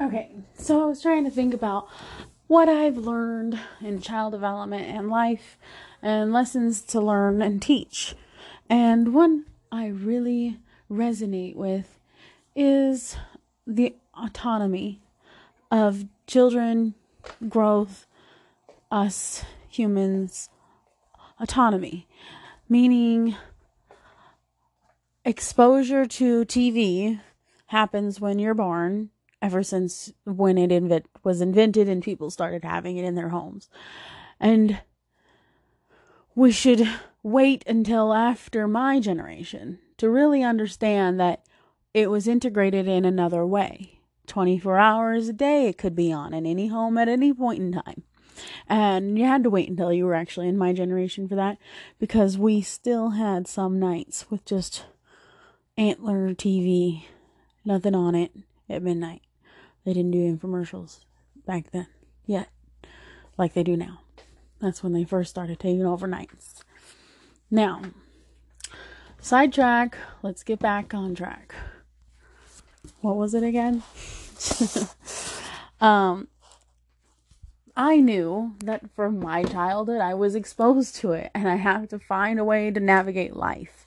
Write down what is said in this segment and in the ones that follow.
Okay, so I was trying to think about what I've learned in child development and life and lessons to learn and teach. And one I really resonate with is the autonomy of children, growth, us humans, autonomy, meaning exposure to TV happens when you're born ever since when it invent was invented and people started having it in their homes. And we should wait until after my generation to really understand that it was integrated in another way. 24 hours a day it could be on in any home at any point in time. And you had to wait until you were actually in my generation for that because we still had some nights with just antler TV, nothing on it at midnight. They didn't do infomercials back then yet, like they do now. That's when they first started taking over nights. Now, sidetrack, let's get back on track. What was it again? um, I knew that from my childhood I was exposed to it and I have to find a way to navigate life.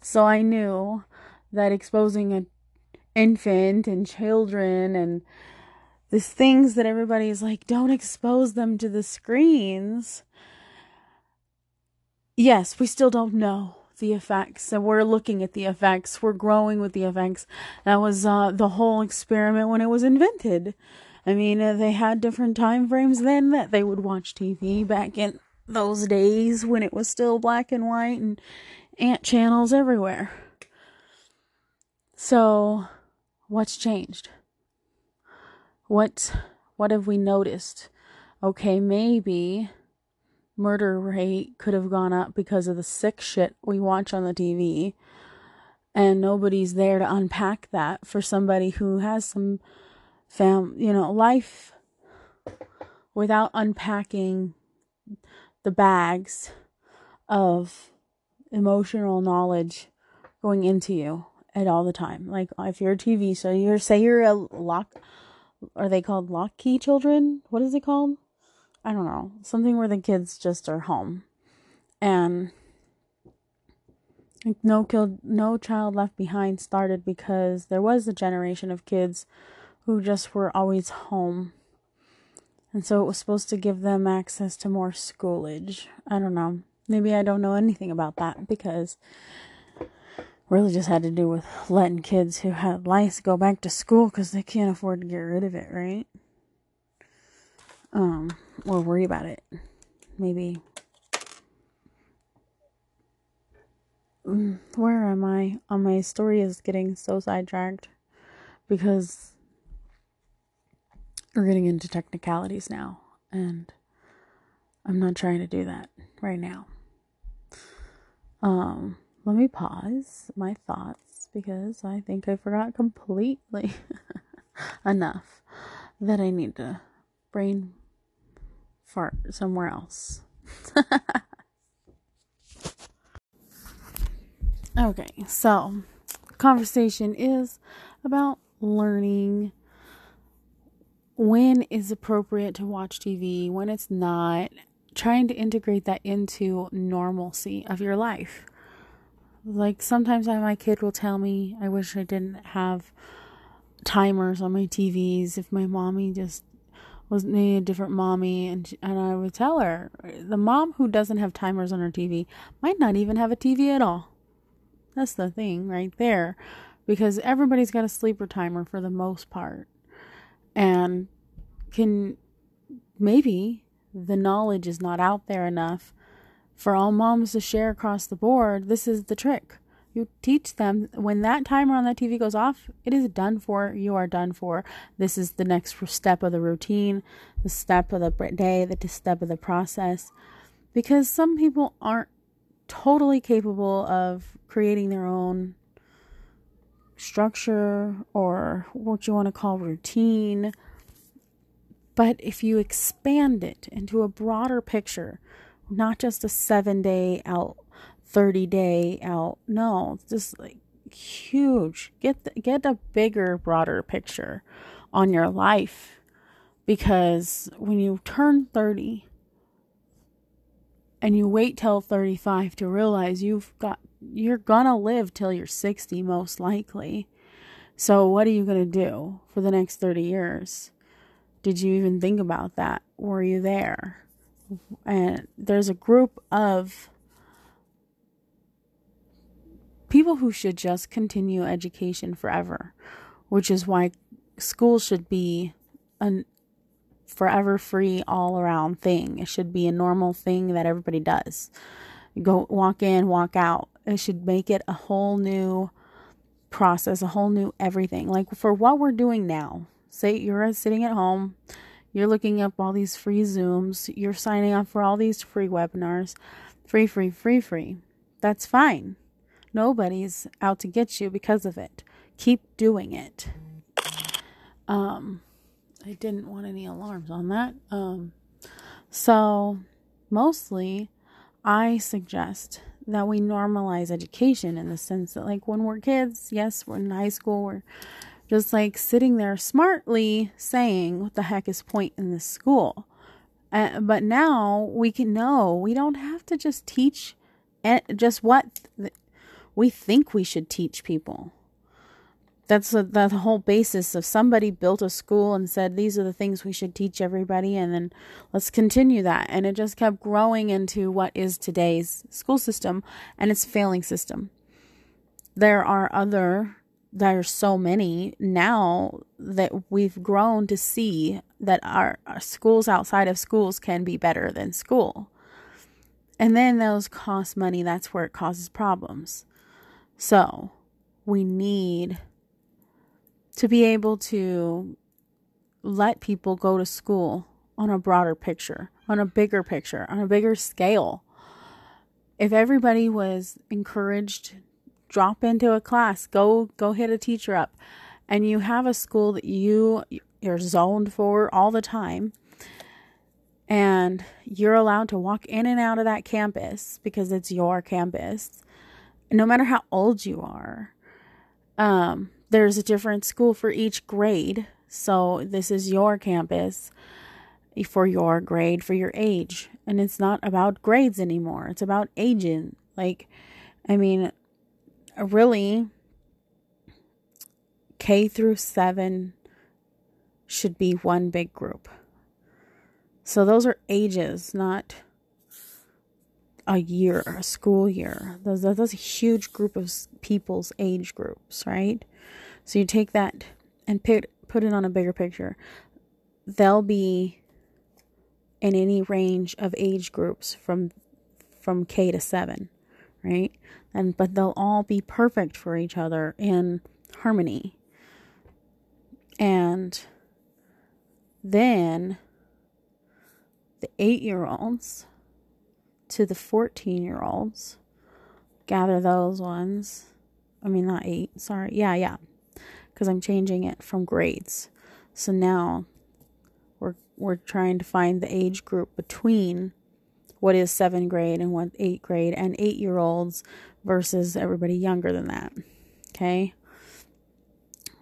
So I knew that exposing an infant and children and these things that everybody's like, don't expose them to the screens. Yes, we still don't know the effects and we're looking at the effects we're growing with the effects. That was uh, the whole experiment when it was invented. I mean uh, they had different time frames then that they would watch tv back in those days when it was still black and white and ant channels everywhere. So what's changed what what have we noticed okay maybe murder rate could have gone up because of the sick shit we watch on the TV. And nobody's there to unpack that for somebody who has some fam, you know, life without unpacking the bags of emotional knowledge going into you at all the time. Like if you're a TV, so you're say you're a lock, are they called lock key children? What is it called? I don't know, something where the kids just are home. And no killed no child left behind started because there was a generation of kids who just were always home. And so it was supposed to give them access to more schoolage. I don't know. Maybe I don't know anything about that because really just had to do with letting kids who had lice go back to school because they can't afford to get rid of it, right? Um, or worry about it. Maybe. Mm, where am I? On my story is getting so sidetracked because we're getting into technicalities now, and I'm not trying to do that right now. Um, let me pause my thoughts because I think I forgot completely enough that I need to brain fart somewhere else. okay, so conversation is about learning when is appropriate to watch TV, when it's not, trying to integrate that into normalcy of your life. Like sometimes my kid will tell me, I wish I didn't have timers on my TVs if my mommy just was me a different mommy and and I would tell her the mom who doesn't have timers on her TV might not even have a TV at all. That's the thing right there because everybody's got a sleeper timer for the most part. And can maybe the knowledge is not out there enough for all moms to share across the board. This is the trick. You teach them when that timer on that TV goes off, it is done for. You are done for. This is the next step of the routine, the step of the day, the step of the process. Because some people aren't totally capable of creating their own structure or what you want to call routine. But if you expand it into a broader picture, not just a seven day out 30 day out. No, just like huge. Get the, get a bigger, broader picture on your life. Because when you turn 30 and you wait till 35 to realize you've got you're gonna live till you're 60 most likely. So what are you gonna do for the next 30 years? Did you even think about that? Were you there and there's a group of people who should just continue education forever which is why school should be a forever free all around thing. It should be a normal thing that everybody does. go walk in, walk out. It should make it a whole new process, a whole new everything. Like for what we're doing now. Say you're sitting at home, you're looking up all these free Zooms, you're signing up for all these free webinars, free, free, free, free. That's fine. Nobody's out to get you because of it. Keep doing it. Um, I didn't want any alarms on that. Um, so mostly, I suggest that we normalize education in the sense that, like, when we're kids, yes, we're in high school, we're just like sitting there smartly saying, What the heck is point in this school? Uh, but now we can know. We don't have to just teach just what th- we think we should teach people. That's a, the whole basis of somebody built a school and said these are the things we should teach everybody and then let's continue that. And it just kept growing into what is today's school system and its failing system. There are other there are so many now that we've grown to see that our, our schools outside of schools can be better than school and then those cost money that's where it causes problems so we need to be able to let people go to school on a broader picture, on a bigger picture, on a bigger scale. If everybody was encouraged drop into a class, go go hit a teacher up and you have a school that you you're zoned for all the time and you're allowed to walk in and out of that campus because it's your campus no matter how old you are um there's a different school for each grade. So this is your campus for your grade, for your age. And it's not about grades anymore. It's about aging. Like, I mean, Uh, really, K through 7 should be one big group. So those are ages, not a year, a school year. Those, that's a huge group of people's age groups, right? So you take that and put put it on a bigger picture. They'll be in any range of age groups from from K to 7, right? And but they'll all be perfect for each other in harmony. And then the 8-year-olds to the 14-year-olds gather those ones. I mean not 8, sorry. Yeah, yeah because I'm changing it from grades. So now we're we're trying to find the age group between what is 7th grade and what 8th grade and 8-year-olds versus everybody younger than that. Okay?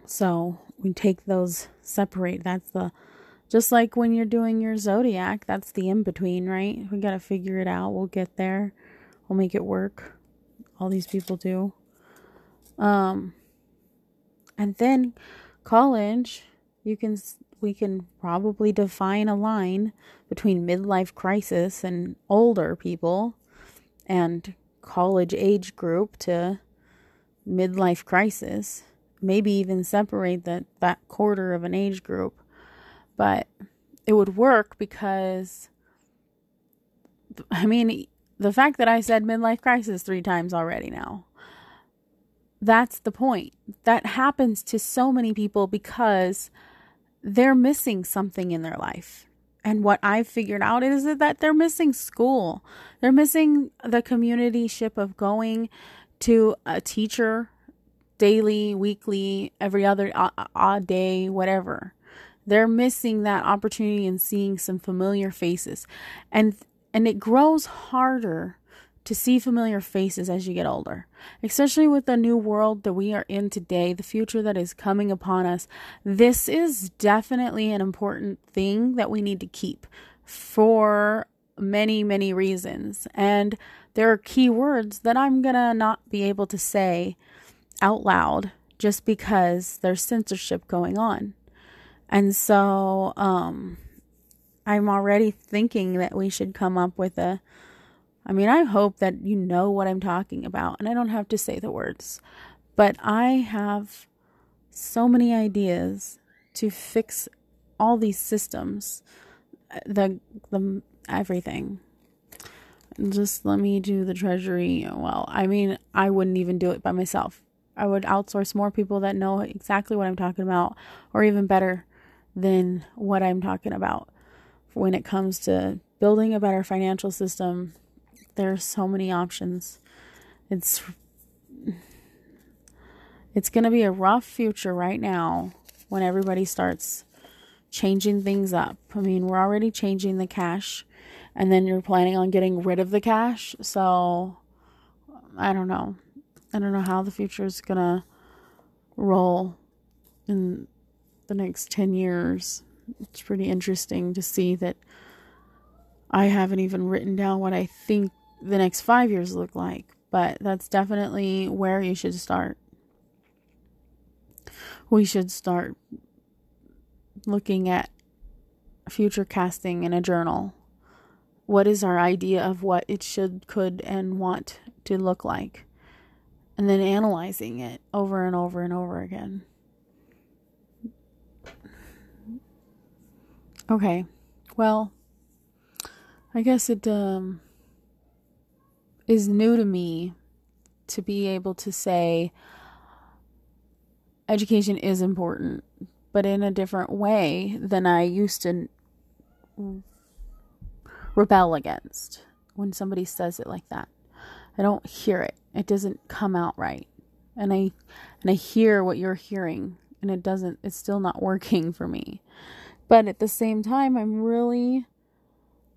So, we take those separate. That's the just like when you're doing your zodiac, that's the in between, right? We got to figure it out. We'll get there. We'll make it work. All these people do. Um and then college, you can we can probably define a line between midlife crisis and older people and college age group to midlife crisis maybe even separate that that quarter of an age group but it would work because i mean the fact that i said midlife crisis 3 times already now that's the point. That happens to so many people because they're missing something in their life. And what I've figured out is that they're missing school. They're missing the community ship of going to a teacher daily, weekly, every other odd day, whatever. They're missing that opportunity and seeing some familiar faces. And and it grows harder to see familiar faces as you get older, especially with the new world that we are in today, the future that is coming upon us. This is definitely an important thing that we need to keep for many, many reasons. And there are key words that I'm going to not be able to say out loud just because there's censorship going on. And so um, I'm already thinking that we should come up with a I mean, I hope that you know what I'm talking about and I don't have to say the words. But I have so many ideas to fix all these systems, the the everything. Just let me do the treasury. Well, I mean, I wouldn't even do it by myself. I would outsource more people that know exactly what I'm talking about or even better than what I'm talking about when it comes to building a better financial system there's so many options. It's it's going to be a rough future right now when everybody starts changing things up. I mean, we're already changing the cash and then you're planning on getting rid of the cash. So I don't know. I don't know how the future is going to roll in the next 10 years. It's pretty interesting to see that I haven't even written down what I think the next five years look like, but that's definitely where you should start. We should start looking at future casting in a journal. What is our idea of what it should, could, and want to look like? And then analyzing it over and over and over again. Okay. Well, I guess it um is new to me to be able to say education is important, but in a different way than I used to rebel against when somebody says it like that. I don't hear it. It doesn't come out right. And I and I hear what you're hearing and it doesn't it's still not working for me. But at the same time, I'm really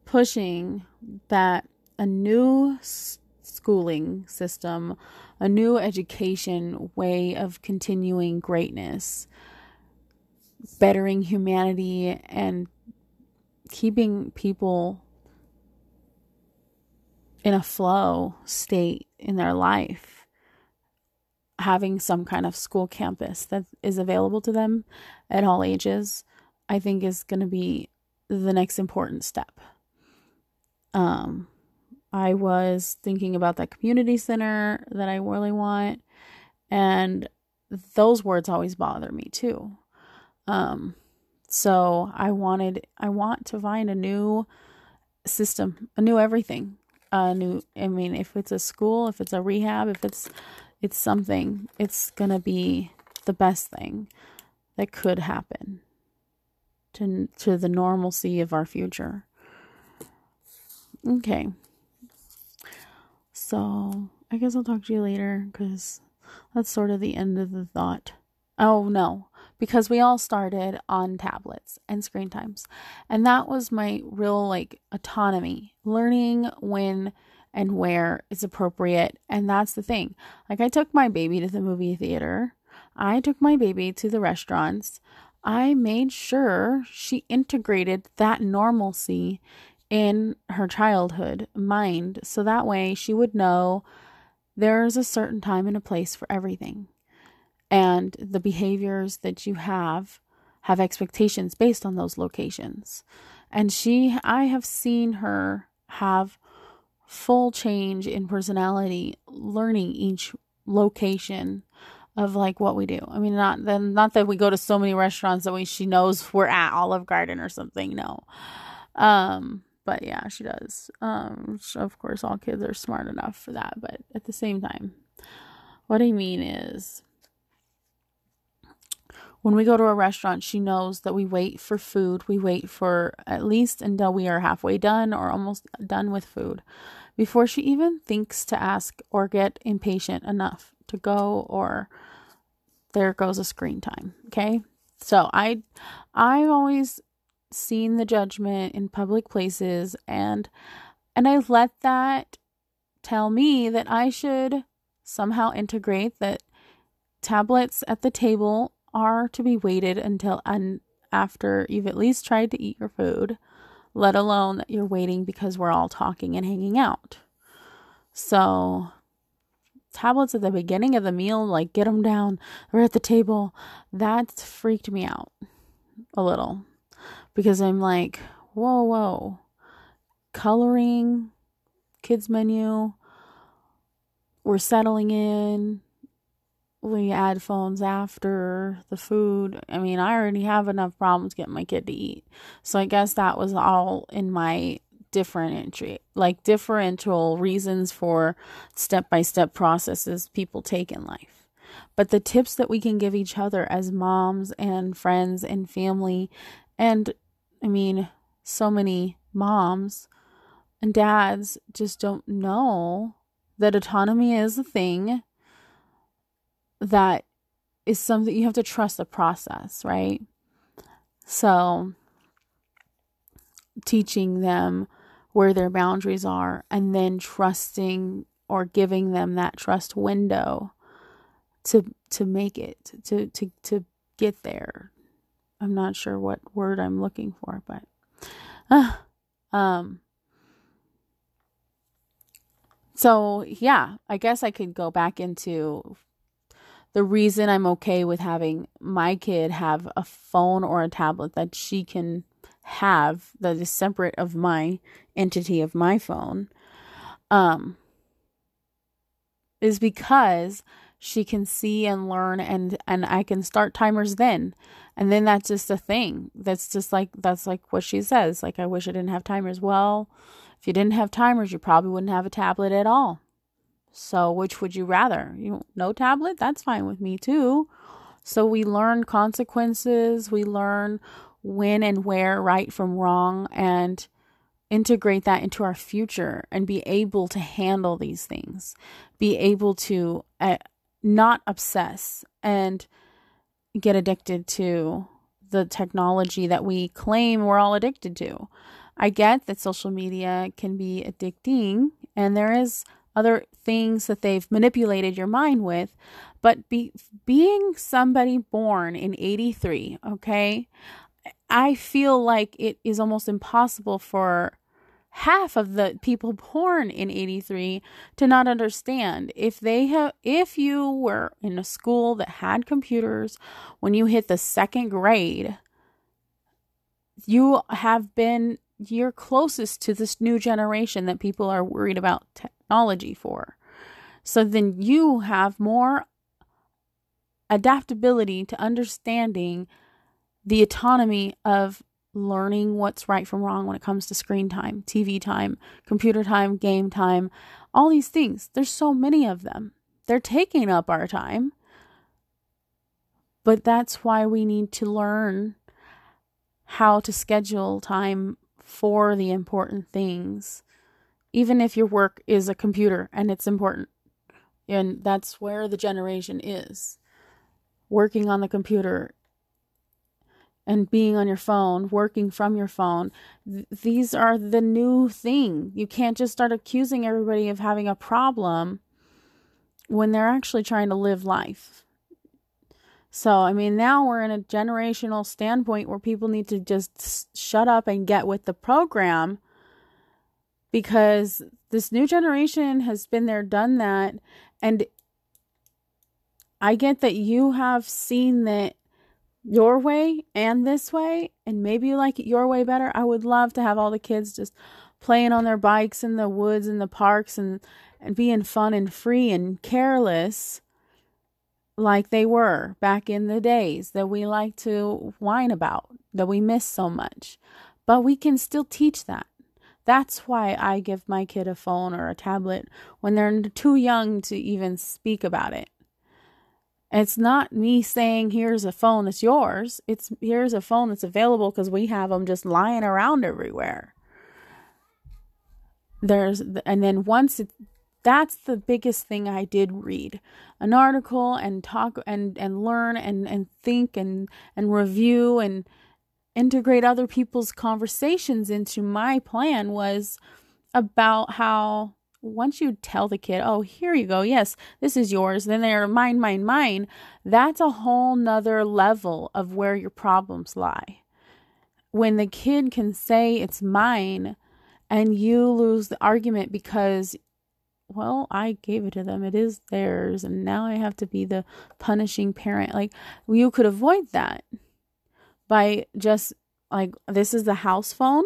pushing that a new schooling system, a new education way of continuing greatness, bettering humanity, and keeping people in a flow state in their life. Having some kind of school campus that is available to them at all ages, I think is going to be the next important step. Um, I was thinking about that community center that I really want. And those words always bother me too. Um, so I wanted, I want to find a new system, a new everything, a new, I mean, if it's a school, if it's a rehab, if it's, it's something, it's going to be the best thing that could happen to, to the normalcy of our future. Okay. So I guess I'll talk to you later because that's sort of the end of the thought. Oh no, because we all started on tablets and screen times. And that was my real like autonomy, learning when and where is appropriate. And that's the thing. Like I took my baby to the movie theater. I took my baby to the restaurants. I made sure she integrated that normalcy in her childhood mind so that way she would know there's a certain time and a place for everything. And the behaviors that you have have expectations based on those locations. And she, I have seen her have full change in personality, learning each location of like what we do. I mean, not then not that we go to so many restaurants that we she knows we're at Olive Garden or something. No, um, but yeah, she does. Um, of course, all kids are smart enough for that, but at the same time, what I mean is when we go to a restaurant, she knows that we wait for food. We wait for at least until we are halfway done or almost done with food before she even thinks to ask or get impatient enough to go or there goes a screen time. Okay. So I, I always seen the judgment in public places and and I let that tell me that I should somehow integrate that tablets at the table are to be waited until after you've at least tried to eat your food, let alone that you're waiting because we're all talking and hanging out. So, tablets at the beginning of the meal, like get them down, we're at the table, that freaked me out a little because I'm like, whoa, whoa, coloring, kids' menu, we're settling in, we add phones after the food. I mean, I already have enough problems getting my kid to eat. So I guess that was all in my different entry, like differential reasons for step by step processes people take in life. But the tips that we can give each other as moms and friends and family, and I mean, so many moms and dads just don't know that autonomy is a thing that is something you have to trust the process, right? So, teaching them where their boundaries are and then trusting or giving them that trust window to to make it to to to get there. I'm not sure what word I'm looking for, but uh, um so yeah, I guess I could go back into the reason I'm okay with having my kid have a phone or a tablet that she can have that is separate of my entity of my phone um is because she can see and learn and and I can start timers then and then that's just a thing that's just like that's like what she says like I wish I didn't have timers well if you didn't have timers you probably wouldn't have a tablet at all so, which would you rather? You no tablet? That's fine with me too. So we learn consequences, we learn when and where right from wrong and integrate that into our future and be able to handle these things. Be able to uh, not obsess and get addicted to the technology that we claim we're all addicted to. I get that social media can be addicting and there is other things that they've manipulated your mind with. But be, being somebody born in 83, okay, I feel like it is almost impossible for half of the people born in 83 to not understand if they have if you were in a school that had computers when you hit the second grade you have been you're closest to this new generation that people are worried about technology for. So then you have more adaptability to understanding the autonomy of learning what's right from wrong when it comes to screen time, TV time, computer time, game time, all these things. There's so many of them. They're taking up our time. But that's why we need to learn how to schedule time for the important things even if your work is a computer and it's important. And that's where the generation is. Working on the computer and being on your phone, working from your phone. Th- these are the new thing. You can't just start accusing everybody of having a problem when they're actually trying to live life. So, I mean, now we're in a generational standpoint where people need to just shut up and get with the program because this new generation has been there, done that. And I get that you have seen that your way and this way, and maybe you like it your way better. I would love to have all the kids just playing on their bikes in the woods and the parks and, and being fun and free and careless like they were back in the days that we like to whine about, that we miss so much. But we can still teach that. That's why I give my kid a phone or a tablet when they're too young to even speak about it. It's not me saying, here's a phone that's yours. It's here's a phone that's available because we have them just lying around everywhere. There's, and then once it, that's the biggest thing I did read an article and talk and, and learn and, and think and, and review and, integrate other people's conversations into my plan was about how once you tell the kid, oh, here you go, yes, this is yours, then they're mine, mine, mine, that's a whole nother level of where your problems lie. When the kid can say it's mine and you lose the argument because well, I gave it to them. It is theirs. And now I have to be the punishing parent. Like, you could avoid that by just like, this is the house phone.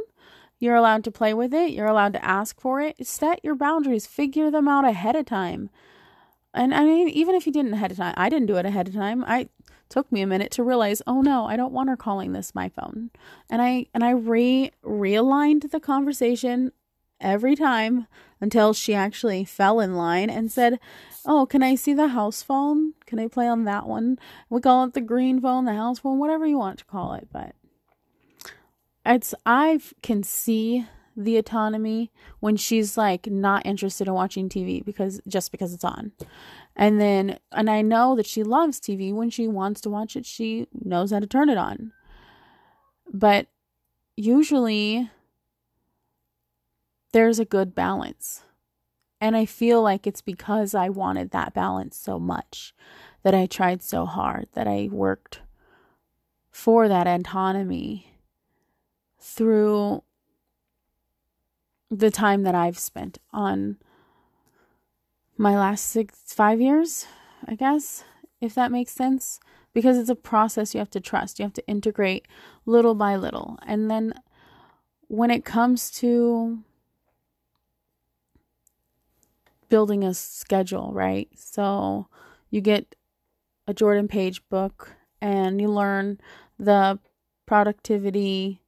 You're allowed to play with it. You're allowed to ask for it. Set your boundaries. Figure them out ahead of time. And I mean, even if you didn't ahead of time, I didn't do it ahead of time. I took me a minute to realize, oh no, I don't want her calling this my phone. And I and I re realigned the conversation every time until she actually fell in line and said, Oh, can I see the house phone? Can I play on that one? We call it the green phone, the house phone, whatever you want to call it. But it's, I can see the autonomy when she's like not interested in watching TV because just because it's on. And then, and I know that she loves TV when she wants to watch it, she knows how to turn it on. But usually, there's a good balance. And I feel like it's because I wanted that balance so much that I tried so hard, that I worked for that autonomy through the time that I've spent on my last six, five years, I guess, if that makes sense. Because it's a process you have to trust, you have to integrate little by little. And then when it comes to building a schedule, right? So you get a Jordan Page book and you learn the productivity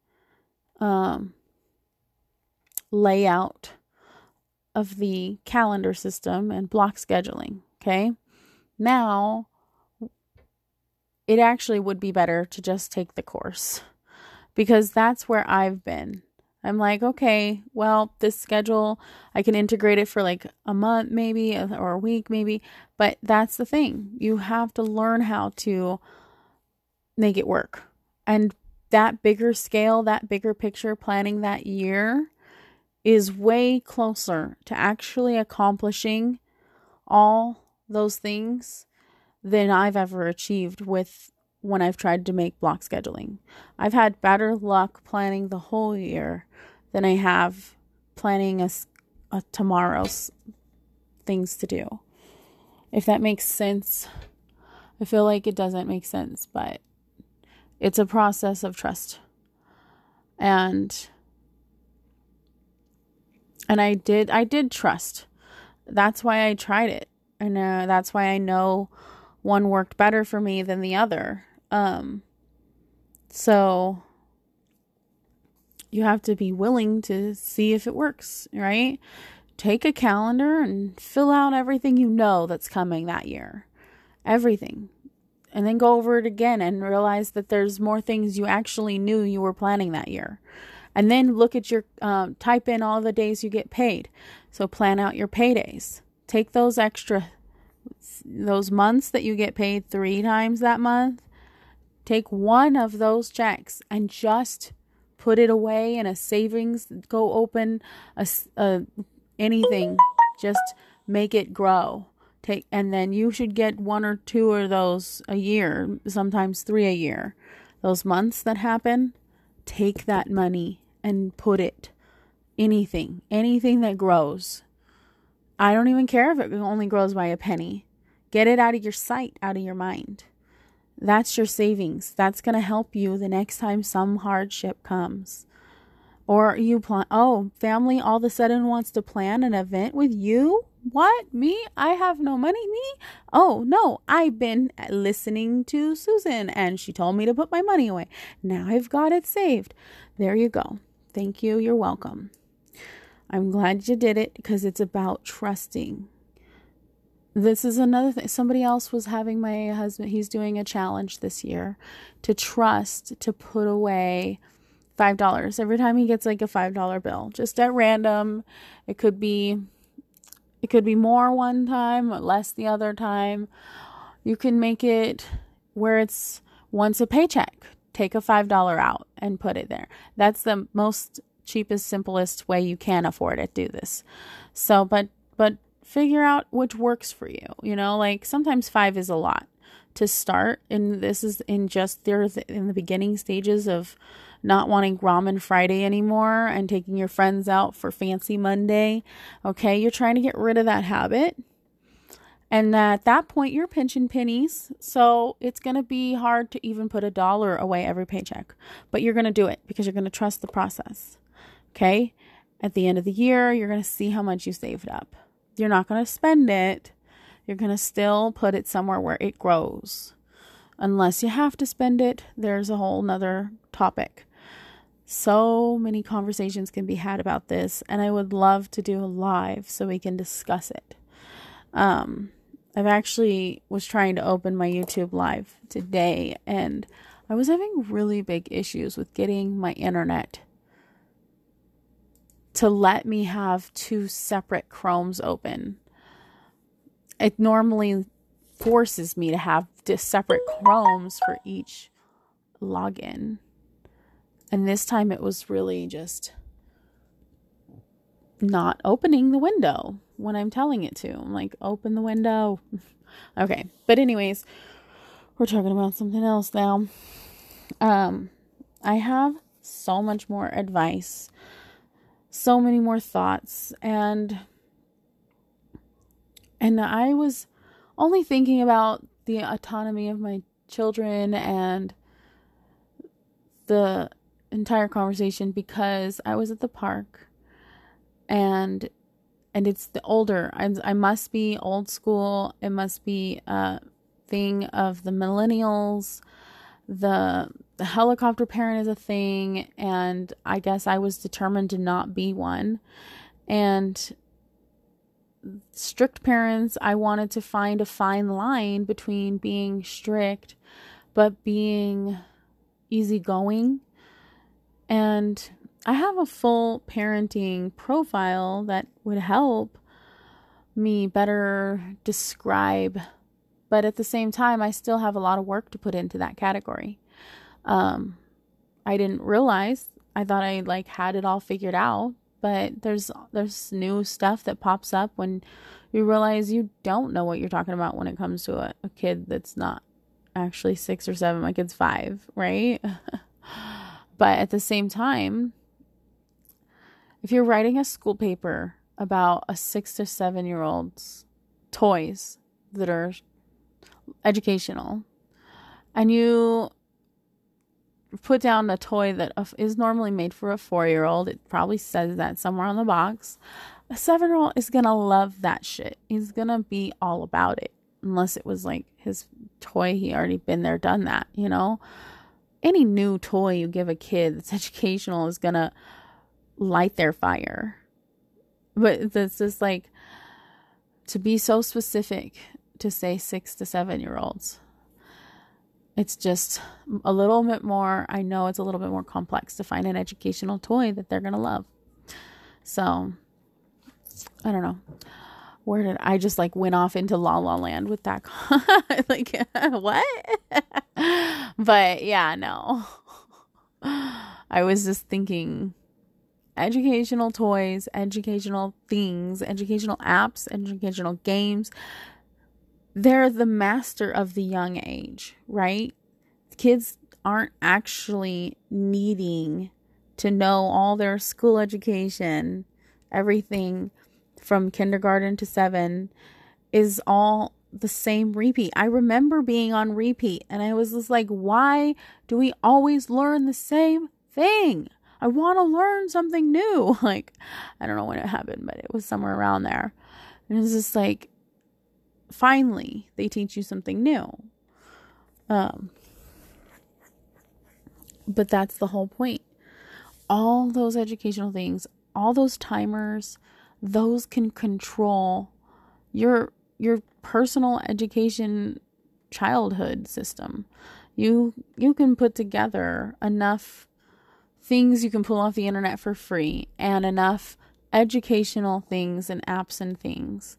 um, layout of the calendar system and block scheduling. Okay. Now, it actually would be better to just take the course because that's where I've been. I'm like, okay, well, this schedule, I can integrate it for like a month maybe or a week maybe. But that's the thing. You have to learn how to make it work. And that bigger scale, that bigger picture planning that year is way closer to actually accomplishing all those things than I've ever achieved with when I've tried to make block scheduling. I've had better luck planning the whole year than I have planning a, a tomorrow's things to do. If that makes sense. I feel like it doesn't make sense, but it's a process of trust. And and I did I did trust. That's why I tried it. And uh, that's why I know one worked better for me than the other. Um so you have to be willing to see if it works, right? Take a calendar and fill out everything you know that's coming that year. Everything. And then go over it again and realize that there's more things you actually knew you were planning that year. And then look at your, um, type in all the days you get paid. So plan out your paydays. Take those extra, those months that you get paid three times that month. Take one of those checks and just put it away in a savings, go open a, a anything, just make it grow. Take and then you should get one or two of those a year, sometimes three a year. Those months that happen, take that money and put it anything, anything that grows. I don't even care if it only grows by a penny. Get it out of your sight, out of your mind. That's your savings. That's going to help you the next time some hardship comes. Or you plan, oh, family all of a sudden wants to plan an event with you? What? Me? I have no money? Me? Oh, no, I've been listening to Susan and she told me to put my money away. Now I've got it saved. There you go. Thank you. You're welcome. I'm glad you did it because it's about trusting this is another thing. Somebody else was having my husband, he's doing a challenge this year to trust to put away $5 every time he gets like a $5 bill, just at random. It could be it could be more one time, less the other time. You can make it where it's once a paycheck. Take a $5 out and put it there. That's the most cheapest, simplest way you can afford it. Do this. So, but but figure out which works for you. You know, like sometimes five is a lot to start, and this is in just there in the beginning stages of not wanting ramen Friday anymore and taking your friends out for fancy Monday. Okay, you're trying to get rid of that habit. And at that point, you're pinching pennies. So it's going to be hard to even put a dollar away every paycheck. But you're going to do it because you're going to trust the process. Okay. At the end of the year, you're going to see how much you saved up. You're not going to spend it. You're going to still put it somewhere where it grows. Unless you have to spend it, there's a whole nother topic. So many conversations can be had about this, and I would love to do a live so we can discuss it. Um, I've actually was trying to open my YouTube live today and I was having really big issues with getting my internet to let me have two separate Chromes open. It normally forces me to have separate Chromes for each login. And this time it was really just not opening the window when I'm telling it to. I'm like, open the window. okay. But anyways, we're talking about something else now. Um, I have so much more advice, so many more thoughts, and and I was only thinking about the autonomy of my children and the entire conversation because I was at the park and and it's the older I, I must be old school. It must be a thing of the millennials. The the helicopter parent is a thing and i guess i was determined to not be one. And strict parents i wanted to find a fine line between being strict but being easygoing and I have a full parenting profile that would help me better describe, but at the same time, I still have a lot of work to put into that category. Um, I didn't realize. I thought I like had it all figured out, but there's there's new stuff that pops up when you realize you don't know what you're talking about when it comes to a, a kid that's not actually six or seven. My kid's five, right? but at the same time, if you're writing a school paper about a six to seven year old's toys that are educational, and you put down a toy that is normally made for a four year old, it probably says that somewhere on the box. A seven year old is gonna love that shit. He's gonna be all about it, unless it was like his toy, he already been there, done that, you know? Any new toy you give a kid that's educational is gonna light their fire. But it's just like to be so specific to say six to seven year olds. It's just a little bit more, I know it's a little bit more complex to find an educational toy that they're going to love. So, I don't know. Where did I just like went off into La La Land with that? like, what? but yeah, no. I was just thinking educational toys, educational things, educational apps, educational games. They're the master of the young age, right? Kids aren't actually needing to know all their school education, everything from kindergarten to seven is all the same repeat. I remember being on repeat and I was just like, why do we always learn the same thing? I want to learn something new. Like, I don't know when it happened, but it was somewhere around there. And it's just like, finally, they teach you something new. Um, but that's the whole point. All those educational things, all those timers, those can control your your personal education childhood system. You you can put together enough things you can pull off the internet for free and enough educational things and apps and things.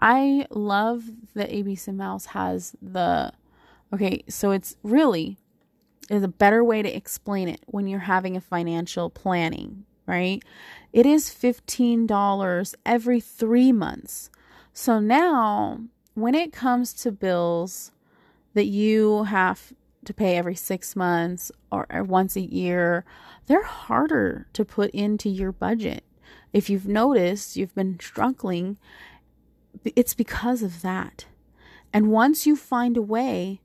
I love that ABC Mouse has the okay, so it's really is a better way to explain it when you're having a financial planning right? It is $15 every three months. So now, when it comes to bills that you have to pay every six months or, or once a year, they're harder to put into your budget. If you've noticed you've been struggling, it's because of that. And once you find a way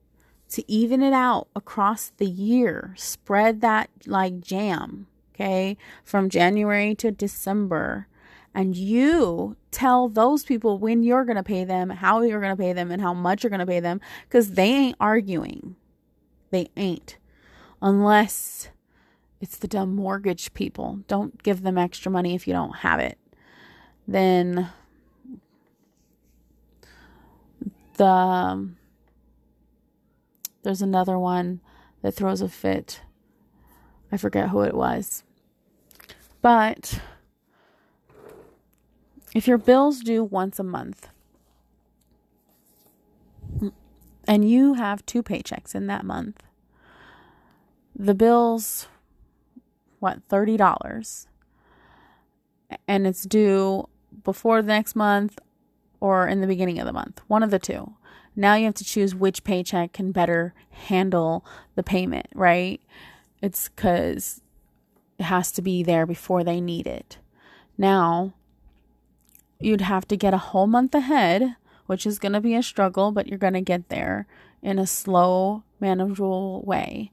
to even it out across the year, spread that like jam, okay, from January to December, and you tell those people when you're going to pay them, how you're going to pay them, and how much you're going to pay them, because they ain't arguing. They ain't. Unless it's the dumb mortgage people. Don't give them extra money if you don't have it. Then the there's another one that throws a fit. I forget who it was. But if your bills due once a month and you have two paychecks in that month, the bills what $30 and it's due before the next month or in the beginning of the month, one of the two. Now you have to choose which paycheck can better handle the payment, right? It's because it has to be there before they need it. Now, you'd have to get a whole month ahead, which is going to be a struggle, but you're going to get there in a slow, manageable way.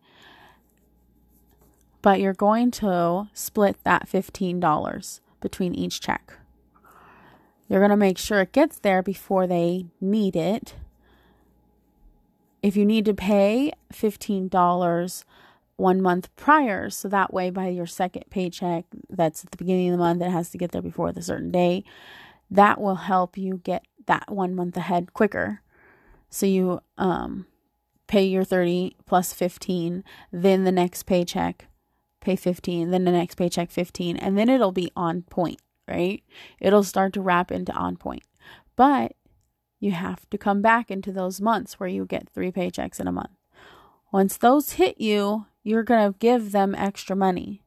But you're going to split that $15 between each check. You're going to make sure it gets there before they need it. If you need to pay $15 one month prior, so that way by your second paycheck that's at the beginning of the month, it has to get there before the certain day, that will help you get that one month ahead quicker. So you um, pay your 30 plus 15, then the next paycheck, pay 15, then the next paycheck 15, and then it'll be on point right? It'll start to wrap into on point. But you have to come back into those months where you get three paychecks in a month. Once those hit you, you're going to give them extra money.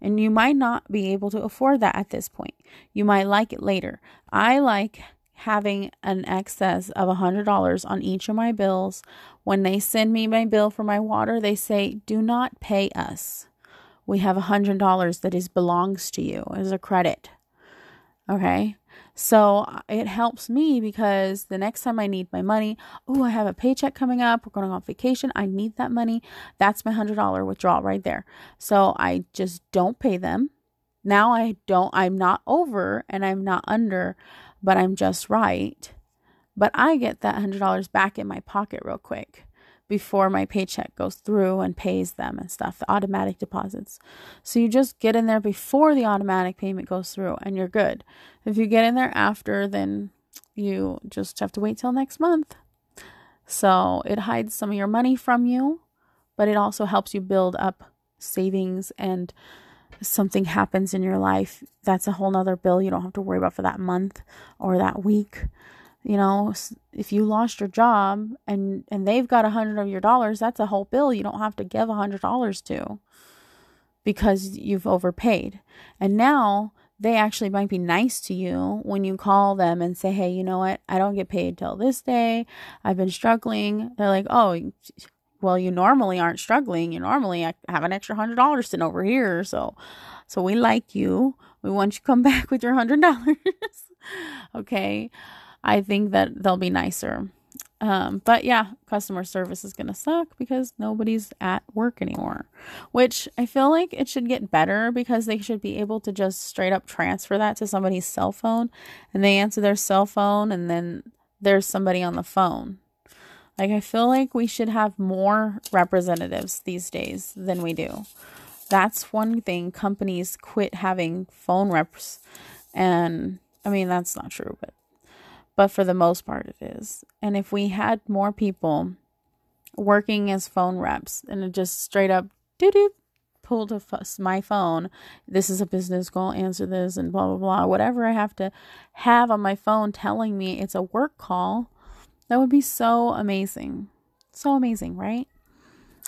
And you might not be able to afford that at this point. You might like it later. I like having an excess of a $100 on each of my bills. When they send me my bill for my water, they say, do not pay us. We have a $100 that is belongs to you as a credit. Okay. So uh, it helps me because the next time I need my money, oh, I have a paycheck coming up. We're going on vacation. I need that money. That's my $100 withdrawal right there. So I just don't pay them. Now I don't, I'm not over and I'm not under, but I'm just right. But I get that $100 back in my pocket real quick before my paycheck goes through and pays them and stuff, the automatic deposits. So you just get in there before the automatic payment goes through and you're good. If you get in there after, then you just have to wait till next month. So it hides some of your money from you, but it also helps you build up savings and something happens in your life that's a whole nother bill you don't have to worry about for that month or that week you know if you lost your job and and they've got a hundred of your dollars that's a whole bill you don't have to give a hundred dollars to because you've overpaid. And now they actually might be nice to you when you call them and say hey you know what? I don't get paid till this day. I've been struggling. They're like oh well you normally aren't struggling. You normally have an extra hundred dollars sitting over here so so we like you. We want you to come back with your hundred dollars. Okay I think that they'll be nicer. Um, but yeah, customer service is going to suck because nobody's at work anymore, which I feel like it should get better because they should be able to just straight up transfer that to somebody's cell phone and they answer their cell phone and then there's somebody on the phone. Like, I feel like we should have more representatives these days than we do. That's one thing companies quit having phone reps. And I mean, that's not true, but but for the most part, it is. And if we had more people working as phone reps and it just straight up doo doo pull to my phone, this is a business call, answer this, and blah blah blah, whatever I have to have on my phone telling me it's a work call, that would be so amazing. So amazing, right?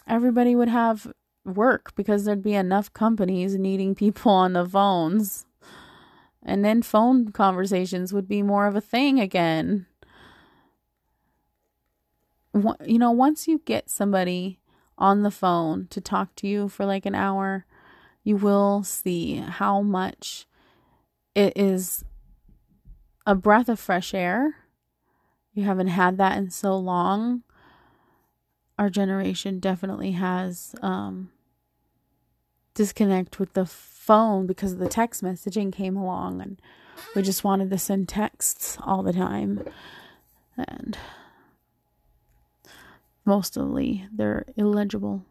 Everybody would have work because there'd be enough companies needing people on the phones. And then phone conversations would be more of a thing again. You know, once you get somebody on the phone to talk to you for like an hour, you will see how much it is a breath of fresh air. You haven't had that in so long. Our generation definitely has um, disconnect with the phone because the text messaging came along and we just wanted to send texts all the time. And mostly they're illegible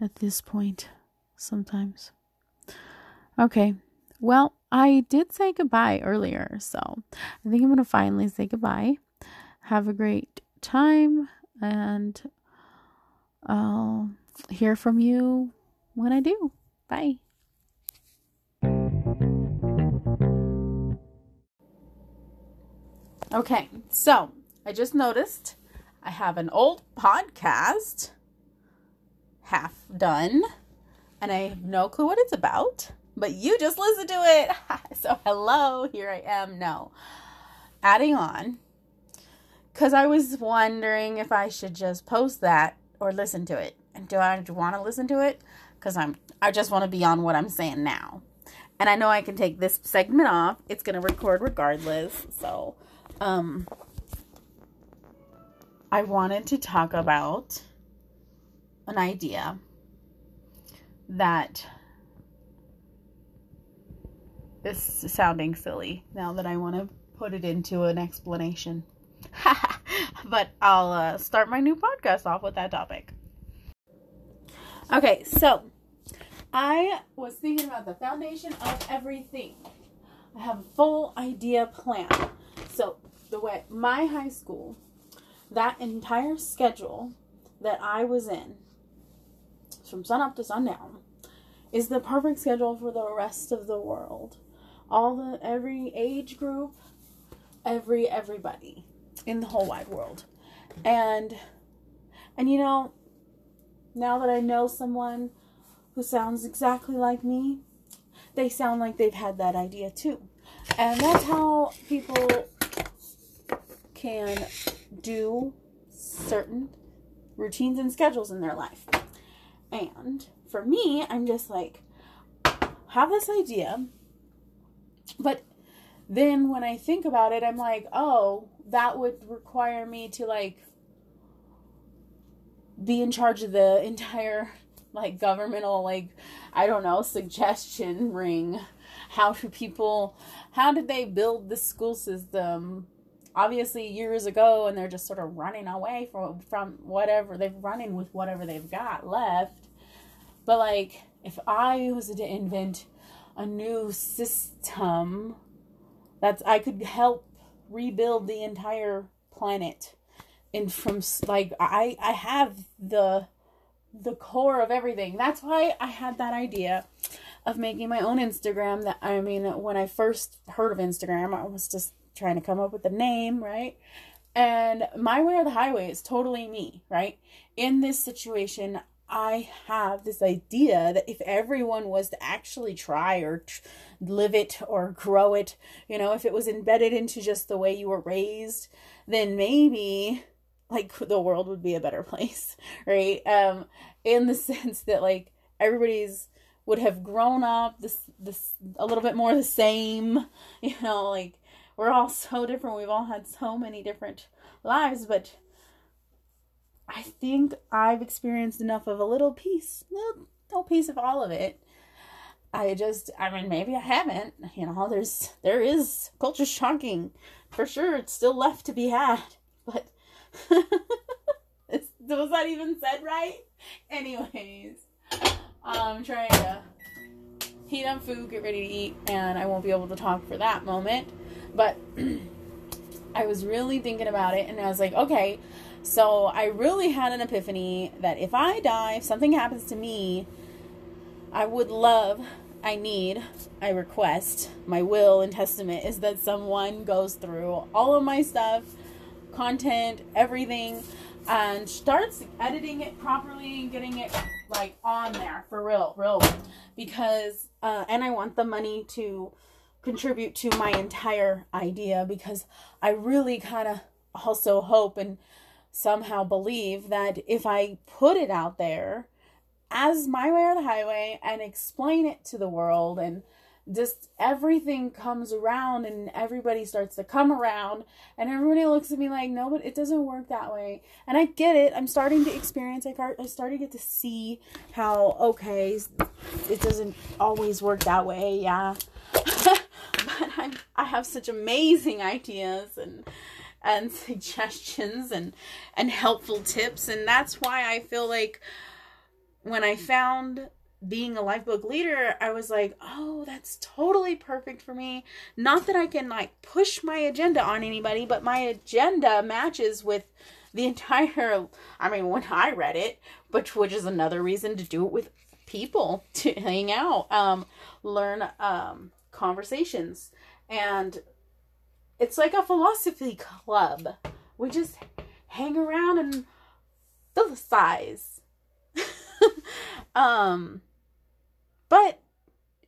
at this point sometimes. Okay, well, I did say goodbye earlier, so I think I'm going to finally say goodbye. Have a great time, and I'll hear from you when I do. Bye. Okay, so I just noticed I have an old podcast half done, and I have no clue what it's about, but you just listen to it. so, hello, here I am. No, adding on because I was wondering if I should just post that or listen to it. And do I want to listen to it? Because I'm I just want to be on what I'm saying now. And I know I can take this segment off. It's gonna record regardless. So um I wanted to talk about an idea that is sounding silly now that I want to put it into an explanation. but I'll uh, start my new podcast off with that topic. Okay, so I was thinking about the foundation of everything. I have a full idea plan. So, the way my high school, that entire schedule that I was in, from sun up to sundown, is the perfect schedule for the rest of the world. All the every age group, every everybody in the whole wide world. And and you know, now that I know someone who sounds exactly like me, they sound like they've had that idea too. And that's how people can do certain routines and schedules in their life. And for me, I'm just like, have this idea, but then when I think about it, I'm like, oh, that would require me to like be in charge of the entire like governmental like I don't know suggestion ring. How do people how did they build the school system? Obviously years ago and they're just sort of running away from from whatever they're running with whatever they've got left. But like if I was to invent a new system that's I could help rebuild the entire planet and from like I I have the the core of everything. That's why I had that idea of making my own Instagram that I mean when I first heard of Instagram I was just trying to come up with a name, right? And my way or the highway is totally me, right? In this situation, I have this idea that if everyone was to actually try or tr- live it or grow it, you know, if it was embedded into just the way you were raised, then maybe like the world would be a better place, right? Um in the sense that like everybody's would have grown up this this a little bit more the same, you know, like we're all so different. We've all had so many different lives, but I think I've experienced enough of a little piece, little, little piece of all of it. I just, I mean, maybe I haven't. You know, there's, there is culture shocking for sure. It's still left to be had, but was that even said right? Anyways, I'm trying to heat up food, get ready to eat, and I won't be able to talk for that moment. But I was really thinking about it, and I was like, okay. So I really had an epiphany that if I die, if something happens to me, I would love, I need, I request, my will and testament is that someone goes through all of my stuff, content, everything, and starts editing it properly and getting it like on there for real, real, because uh, and I want the money to contribute to my entire idea because I really kind of also hope and somehow believe that if I put it out there as my way or the highway and explain it to the world and just everything comes around and everybody starts to come around and everybody looks at me like no but it doesn't work that way. And i get it. I'm starting to experience i i started to get to see how okay it doesn't always work that way. Yeah but i i have such amazing ideas and and suggestions and and helpful tips and that's why i feel like when i found being a Lifebook leader, I was like, oh, that's totally perfect for me. Not that I can like push my agenda on anybody, but my agenda matches with the entire I mean, when I read it, but which is another reason to do it with people to hang out, um, learn um conversations. And it's like a philosophy club. We just hang around and philosophize. um but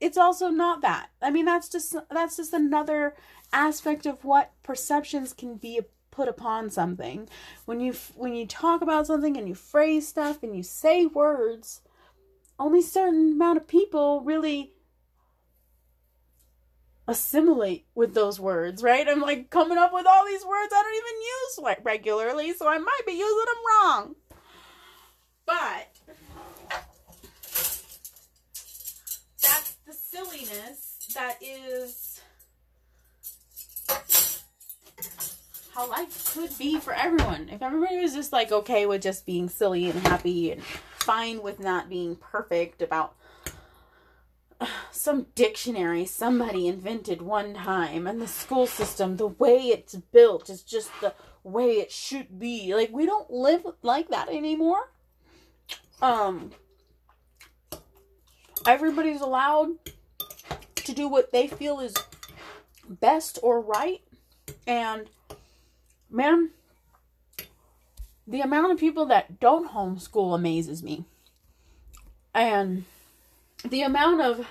it's also not that. I mean, that's just that's just another aspect of what perceptions can be put upon something. When you when you talk about something and you phrase stuff and you say words, only certain amount of people really assimilate with those words, right? I'm like coming up with all these words I don't even use regularly, so I might be using them wrong. But that's the silliness that is how life could be for everyone. If everybody was just like okay with just being silly and happy and fine with not being perfect about some dictionary somebody invented one time and the school system the way it's built is just the way it should be like we don't live like that anymore um everybody's allowed to do what they feel is best or right. And man, the amount of people that don't homeschool amazes me. And the amount of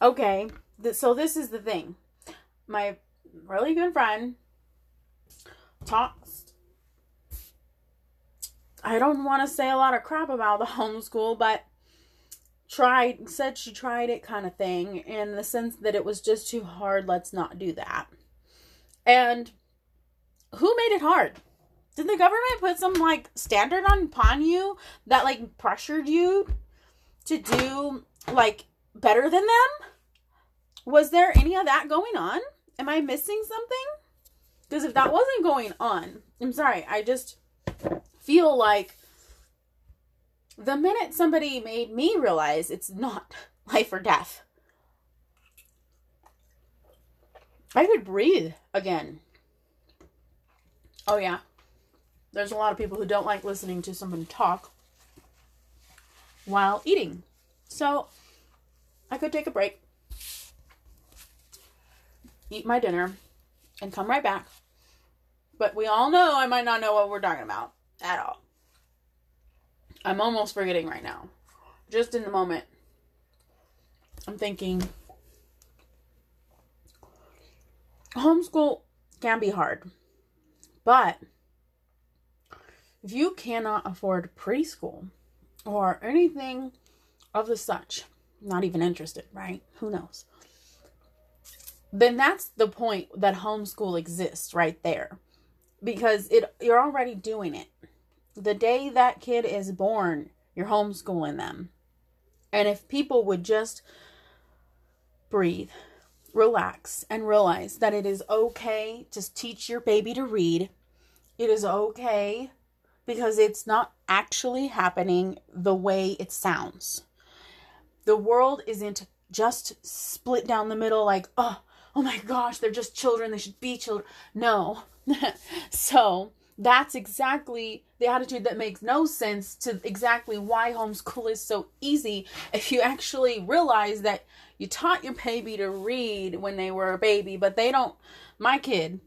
okay, so this is the thing. My really good friend talks I don't want to say a lot of crap about the homeschool, but tried said she tried it kind of thing in the sense that it was just too hard let's not do that and who made it hard did the government put some like standard on upon you that like pressured you to do like better than them was there any of that going on am i missing something because if that wasn't going on i'm sorry i just feel like the minute somebody made me realize it's not life or death, I could breathe again. Oh, yeah. There's a lot of people who don't like listening to someone talk while eating. So I could take a break, eat my dinner, and come right back. But we all know I might not know what we're talking about at all. I'm almost forgetting right now. Just in the moment. I'm thinking homeschool can be hard. But if you cannot afford preschool or anything of the such, not even interested, right? Who knows? Then that's the point that homeschool exists right there. Because it you're already doing it the day that kid is born, you're homeschooling them. And if people would just breathe, relax, and realize that it is okay to teach your baby to read, it is okay because it's not actually happening the way it sounds. The world isn't just split down the middle like, oh, oh my gosh, they're just children, they should be children. No. so, that's exactly the attitude that makes no sense to exactly why homeschool is so easy if you actually realize that you taught your baby to read when they were a baby but they don't my kid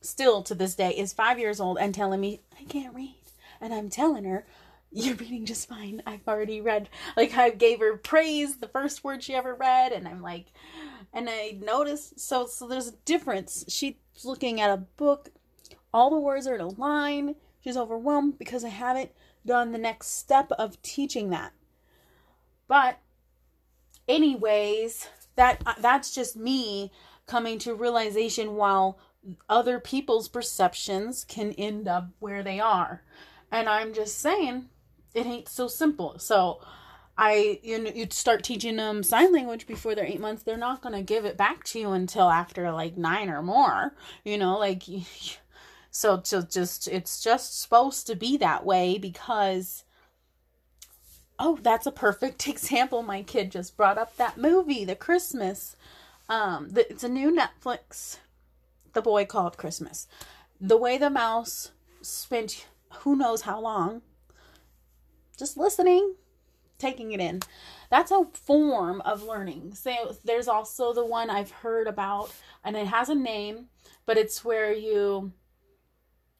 still to this day is 5 years old and telling me I can't read and I'm telling her you're reading just fine. I've already read, like, I gave her praise, the first word she ever read, and I'm like, and I noticed, so, so there's a difference. She's looking at a book, all the words are in a line. She's overwhelmed because I haven't done the next step of teaching that. But, anyways, that uh, that's just me coming to realization while other people's perceptions can end up where they are. And I'm just saying, it ain't so simple. So I you know you'd start teaching them sign language before they're eight months. They're not gonna give it back to you until after like nine or more. You know, like so to just it's just supposed to be that way because oh that's a perfect example. My kid just brought up that movie, the Christmas. Um, the, it's a new Netflix. The boy called Christmas. The way the mouse spent who knows how long just listening, taking it in. That's a form of learning. So there's also the one I've heard about, and it has a name, but it's where you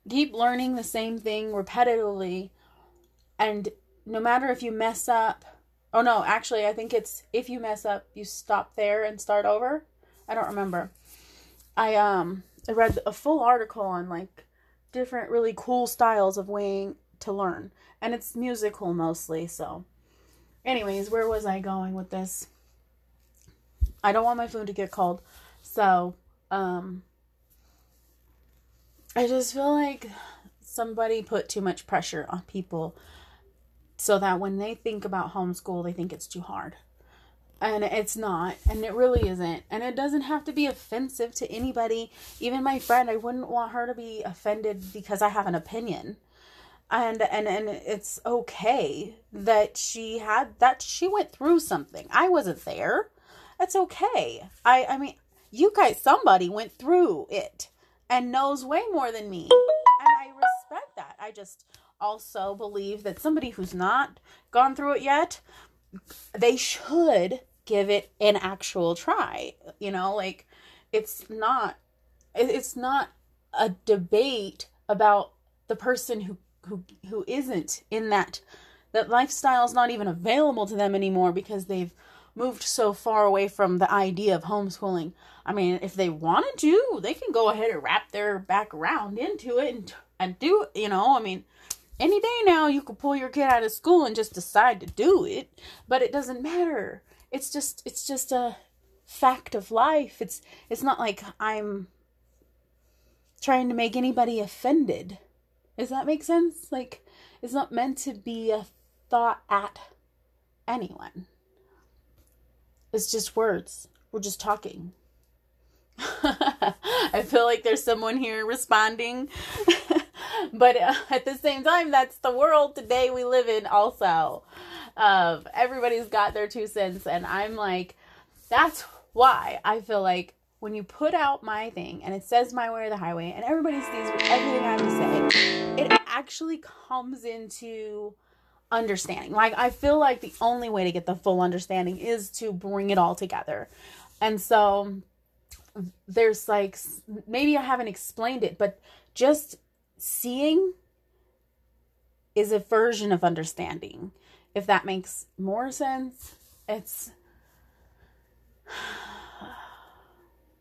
keep learning the same thing repetitively, and no matter if you mess up. Oh no, actually, I think it's if you mess up, you stop there and start over. I don't remember. I um I read a full article on like different really cool styles of weighing to learn. And it's musical mostly, so. Anyways, where was I going with this? I don't want my food to get cold. So, um I just feel like somebody put too much pressure on people so that when they think about homeschool, they think it's too hard. And it's not, and it really isn't. And it doesn't have to be offensive to anybody. Even my friend, I wouldn't want her to be offended because I have an opinion. And and and it's okay that she had that she went through something. I wasn't there. It's okay. I i mean you guys somebody went through it and knows way more than me. And i respect that. I just also believe that somebody who's not gone through it yet they should give it an actual try you know like it's not it's not a debate about the person who who who isn't in that that lifestyle is not even available to them anymore because they've moved so far away from the idea of homeschooling. I mean, if they wanted to, they can go ahead and wrap their back around into it and and do you know, I mean, any day now you could pull your kid out of school and just decide to do it, but it doesn't matter. It's just it's just a fact of life. It's it's not like I'm trying to make anybody offended. Does that make sense? Like, it's not meant to be a thought at anyone. It's just words. We're just talking. I feel like there's someone here responding. but uh, at the same time, that's the world today we live in, also. Um, everybody's got their two cents, and I'm like, that's why I feel like when you put out my thing and it says my way or the highway and everybody sees everything I have to say, it actually comes into understanding. Like I feel like the only way to get the full understanding is to bring it all together. And so there's like maybe I haven't explained it, but just seeing is a version of understanding. If that makes more sense, it's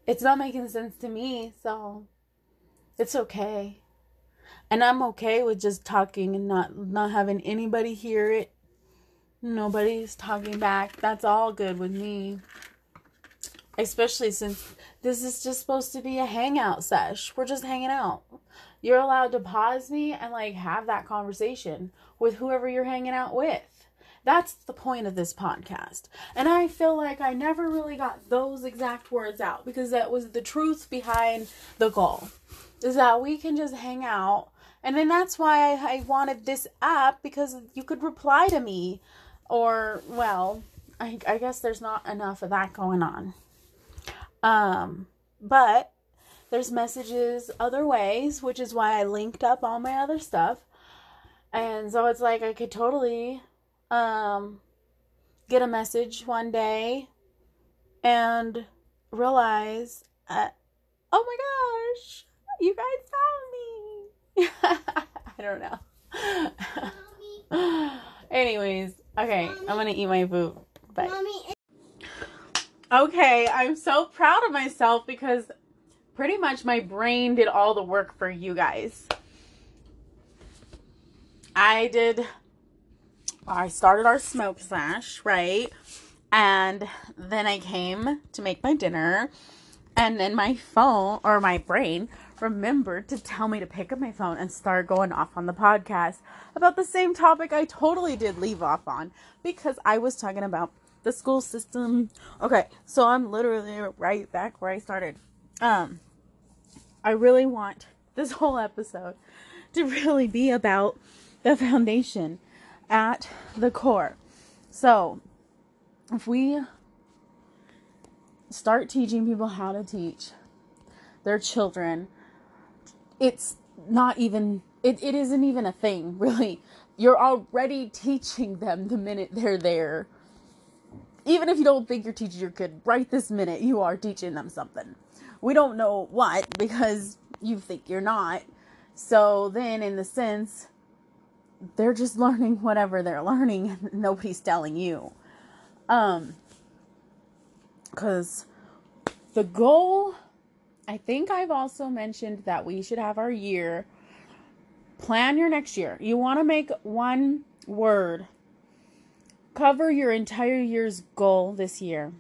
it's not making sense to me, so it's okay. And I'm okay with just talking and not not having anybody hear it. Nobody's talking back. That's all good with me. Especially since this is just supposed to be a hangout sesh. We're just hanging out. You're allowed to pause me and like have that conversation with whoever you're hanging out with. That's the point of this podcast. And I feel like I never really got those exact words out because that was the truth behind the goal. Is that we can just hang out. And then that's why I, I wanted this app because you could reply to me. Or, well, I, I guess there's not enough of that going on. Um, but there's messages other ways, which is why I linked up all my other stuff. And so it's like I could totally um, get a message one day and realize, uh, oh my gosh, you guys found me. I don't know. Anyways, okay, Mommy. I'm gonna eat my food. Bye. Mommy. Okay, I'm so proud of myself because pretty much my brain did all the work for you guys. I did I started our smoke slash, right? And then I came to make my dinner. And then my phone or my brain remembered to tell me to pick up my phone and start going off on the podcast about the same topic I totally did leave off on because I was talking about the school system. Okay, so I'm literally right back where I started. Um I really want this whole episode to really be about the foundation at the core. So, if we start teaching people how to teach their children, it's not even, it, it isn't even a thing, really. You're already teaching them the minute they're there. Even if you don't think you're teaching your kid right this minute, you are teaching them something. We don't know what because you think you're not. So then, in the sense, they're just learning whatever they're learning nobody's telling you um cuz the goal I think I've also mentioned that we should have our year plan your next year. You want to make one word cover your entire year's goal this year.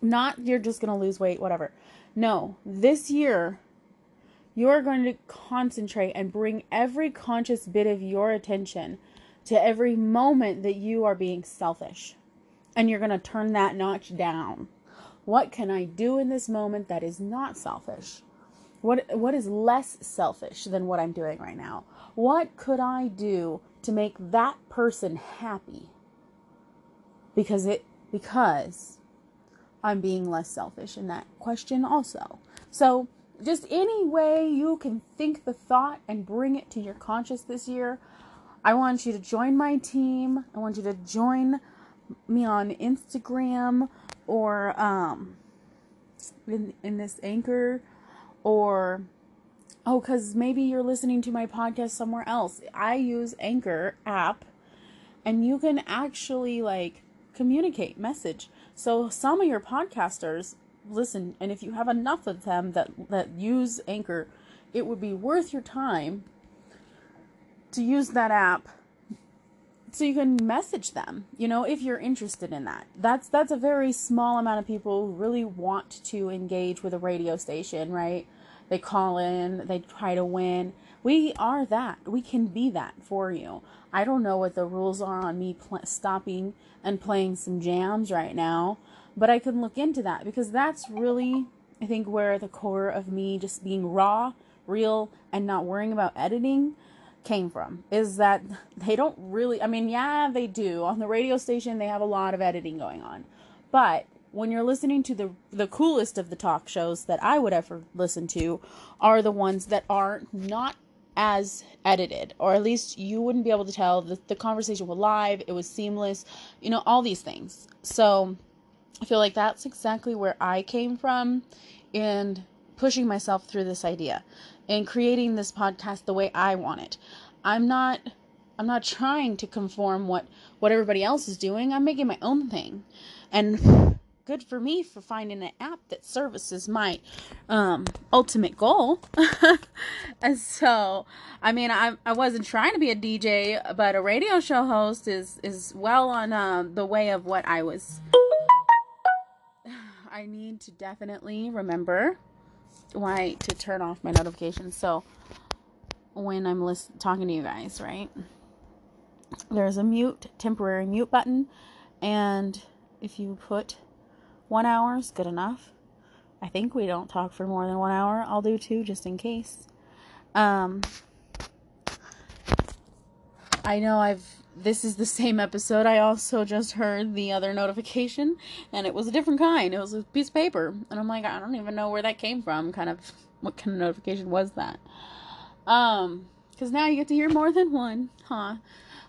Not you're just going to lose weight whatever. No, this year you are going to concentrate and bring every conscious bit of your attention to every moment that you are being selfish. And you're going to turn that notch down. What can I do in this moment that is not selfish? What what is less selfish than what I'm doing right now? What could I do to make that person happy? Because it because I'm being less selfish in that question also. So just any way you can think the thought and bring it to your conscious this year. I want you to join my team. I want you to join me on Instagram or um, in in this anchor or oh cuz maybe you're listening to my podcast somewhere else. I use Anchor app and you can actually like communicate message. So some of your podcasters listen and if you have enough of them that that use anchor it would be worth your time to use that app so you can message them you know if you're interested in that. That's that's a very small amount of people who really want to engage with a radio station right? They call in they try to win. We are that. We can be that for you i don't know what the rules are on me pl- stopping and playing some jams right now but I can look into that because that's really, I think, where the core of me just being raw, real, and not worrying about editing came from. Is that they don't really, I mean, yeah, they do. On the radio station, they have a lot of editing going on. But when you're listening to the the coolest of the talk shows that I would ever listen to are the ones that are not as edited or at least you wouldn't be able to tell the, the conversation was live it was seamless you know all these things so I feel like that's exactly where I came from and pushing myself through this idea and creating this podcast the way I want it. I'm not I'm not trying to conform what what everybody else is doing. I'm making my own thing. And good for me for finding an app that services my um, ultimate goal. and so, I mean, I I wasn't trying to be a DJ, but a radio show host is is well on uh, the way of what I was I need to definitely remember why to turn off my notifications. So when I'm list- talking to you guys, right? There's a mute, temporary mute button, and if you put one hour is good enough. I think we don't talk for more than one hour. I'll do two just in case. Um, I know I've this is the same episode. I also just heard the other notification, and it was a different kind. It was a piece of paper, and I'm like, I don't even know where that came from. Kind of, what kind of notification was that? Um, because now you get to hear more than one, huh?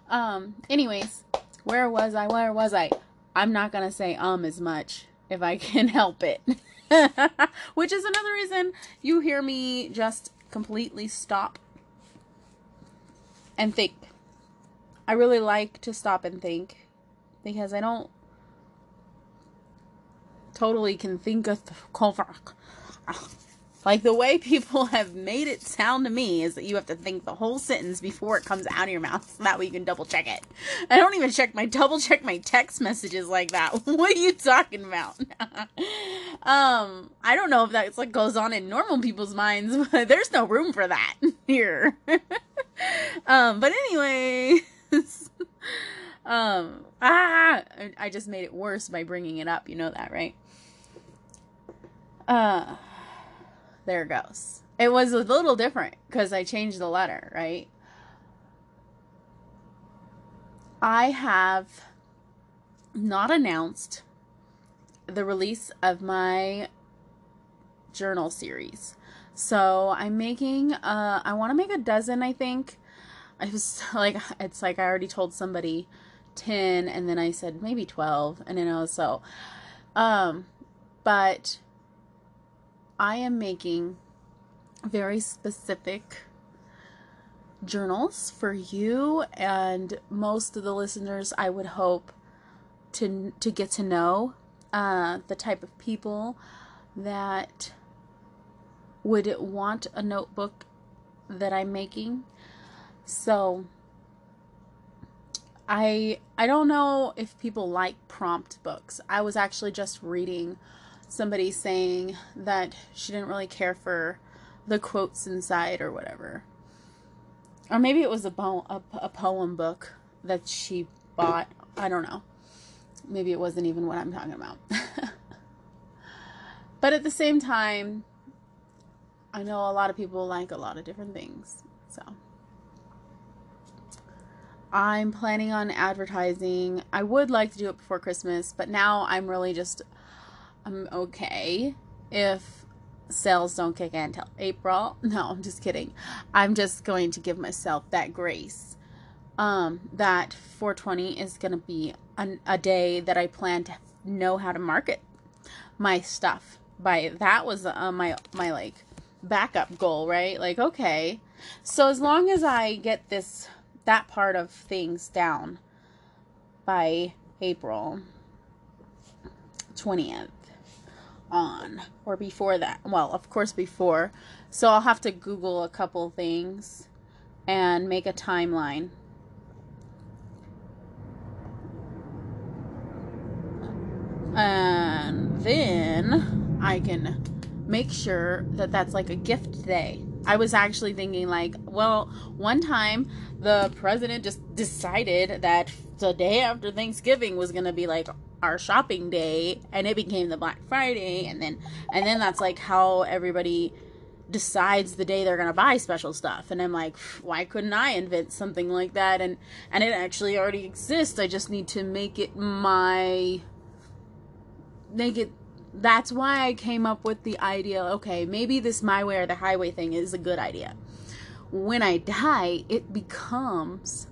Um, anyways, where was I? Where was I? I'm not gonna say um as much if I can help it. Which is another reason you hear me just completely stop and think I really like to stop and think because I don't totally can think of like the way people have made it sound to me is that you have to think the whole sentence before it comes out of your mouth so that way you can double check it. I don't even check my double check my text messages like that. what are you talking about? um, I don't know if that's like goes on in normal people's minds, but there's no room for that here. um, but anyway, um, ah, I just made it worse by bringing it up. You know that, right? Uh there goes. It was a little different because I changed the letter, right? I have not announced the release of my journal series. So I'm making uh I want to make a dozen, I think. I was like it's like I already told somebody 10 and then I said maybe 12 and then I know so um but I am making very specific journals for you and most of the listeners I would hope to to get to know uh, the type of people that would want a notebook that I'm making. So I I don't know if people like prompt books. I was actually just reading somebody saying that she didn't really care for the quotes inside or whatever. Or maybe it was a, a, a poem book that she bought. I don't know. Maybe it wasn't even what I'm talking about. but at the same time, I know a lot of people like a lot of different things. So I'm planning on advertising. I would like to do it before Christmas, but now I'm really just I'm okay if sales don't kick in until April. No, I'm just kidding. I'm just going to give myself that grace. Um, that 420 is going to be an, a day that I plan to know how to market my stuff. By that was uh, my my like backup goal, right? Like okay, so as long as I get this that part of things down by April 20th on or before that. Well, of course, before. So I'll have to Google a couple things and make a timeline. And then I can make sure that that's like a gift day. I was actually thinking, like, well, one time the president just decided that the day after Thanksgiving was to be like our shopping day and it became the Black Friday and then and then that's like how everybody decides the day they're to buy special stuff and I'm like why couldn't I invent something like that? And and it actually already exists I just need to make it my make it that's why I came up with the idea okay maybe this my way or the highway thing is a good idea. When I die it becomes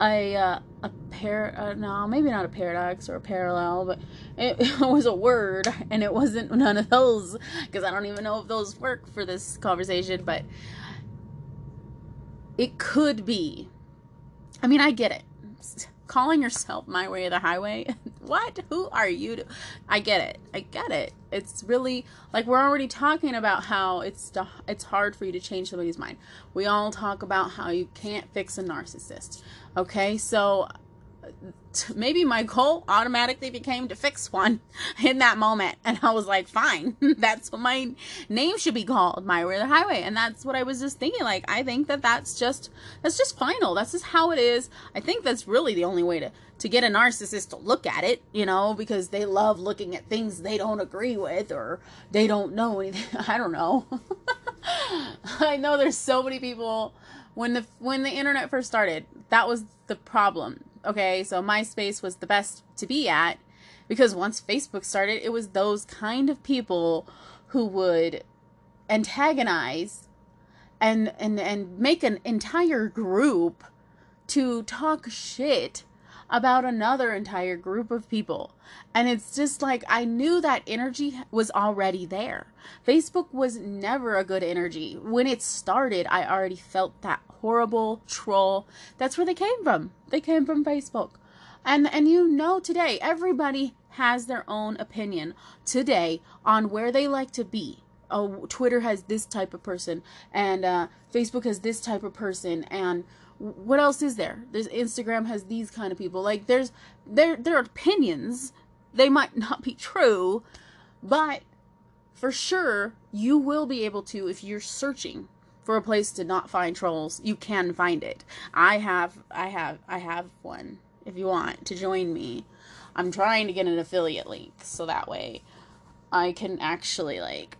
a uh, a pair uh, no maybe not a paradox or a parallel but it, it was a word and it wasn't none of those because i don't even know if those work for this conversation but it could be. I mean i get it. Calling yourself my way of the highway? What? Who are you to i get it. I get it. It's really like we're already talking about how it's it's hard for you to change somebody's mind. We all talk about how you can't fix a narcissist okay so maybe my goal automatically became to fix one in that moment. And I was like, fine, that's what my name should be called, My Way the Highway. And that's what I was just thinking. Like, I think that that's just, that's just final. That's just how it is. I think that's really the only way to, to get a narcissist to look at it, you know, because they love looking at things they don't agree with or they don't know anything. I don't know. I know there's so many people when the when the internet first started, that was the problem okay, so MySpace was the best to be at because once Facebook started, it was those kind of people who would antagonize and and and make an entire group to talk shit about another entire group of people. And it's just like I knew that energy was already there. Facebook was never a good energy. When it started, I already felt that horrible troll. That's where they came from. They came from Facebook. And and you know today everybody has their own opinion today on where they like to be. Oh, Twitter has this type of person, and uh, Facebook has this type of person, and what else is there? There's Instagram has these kind of people. Like there's their there are opinions. They might not be true, but for sure you will be able to if you're searching for a place to not find trolls, you can find it. I have I have I have one if you want to join me. I'm trying to get an affiliate link so that way I can actually like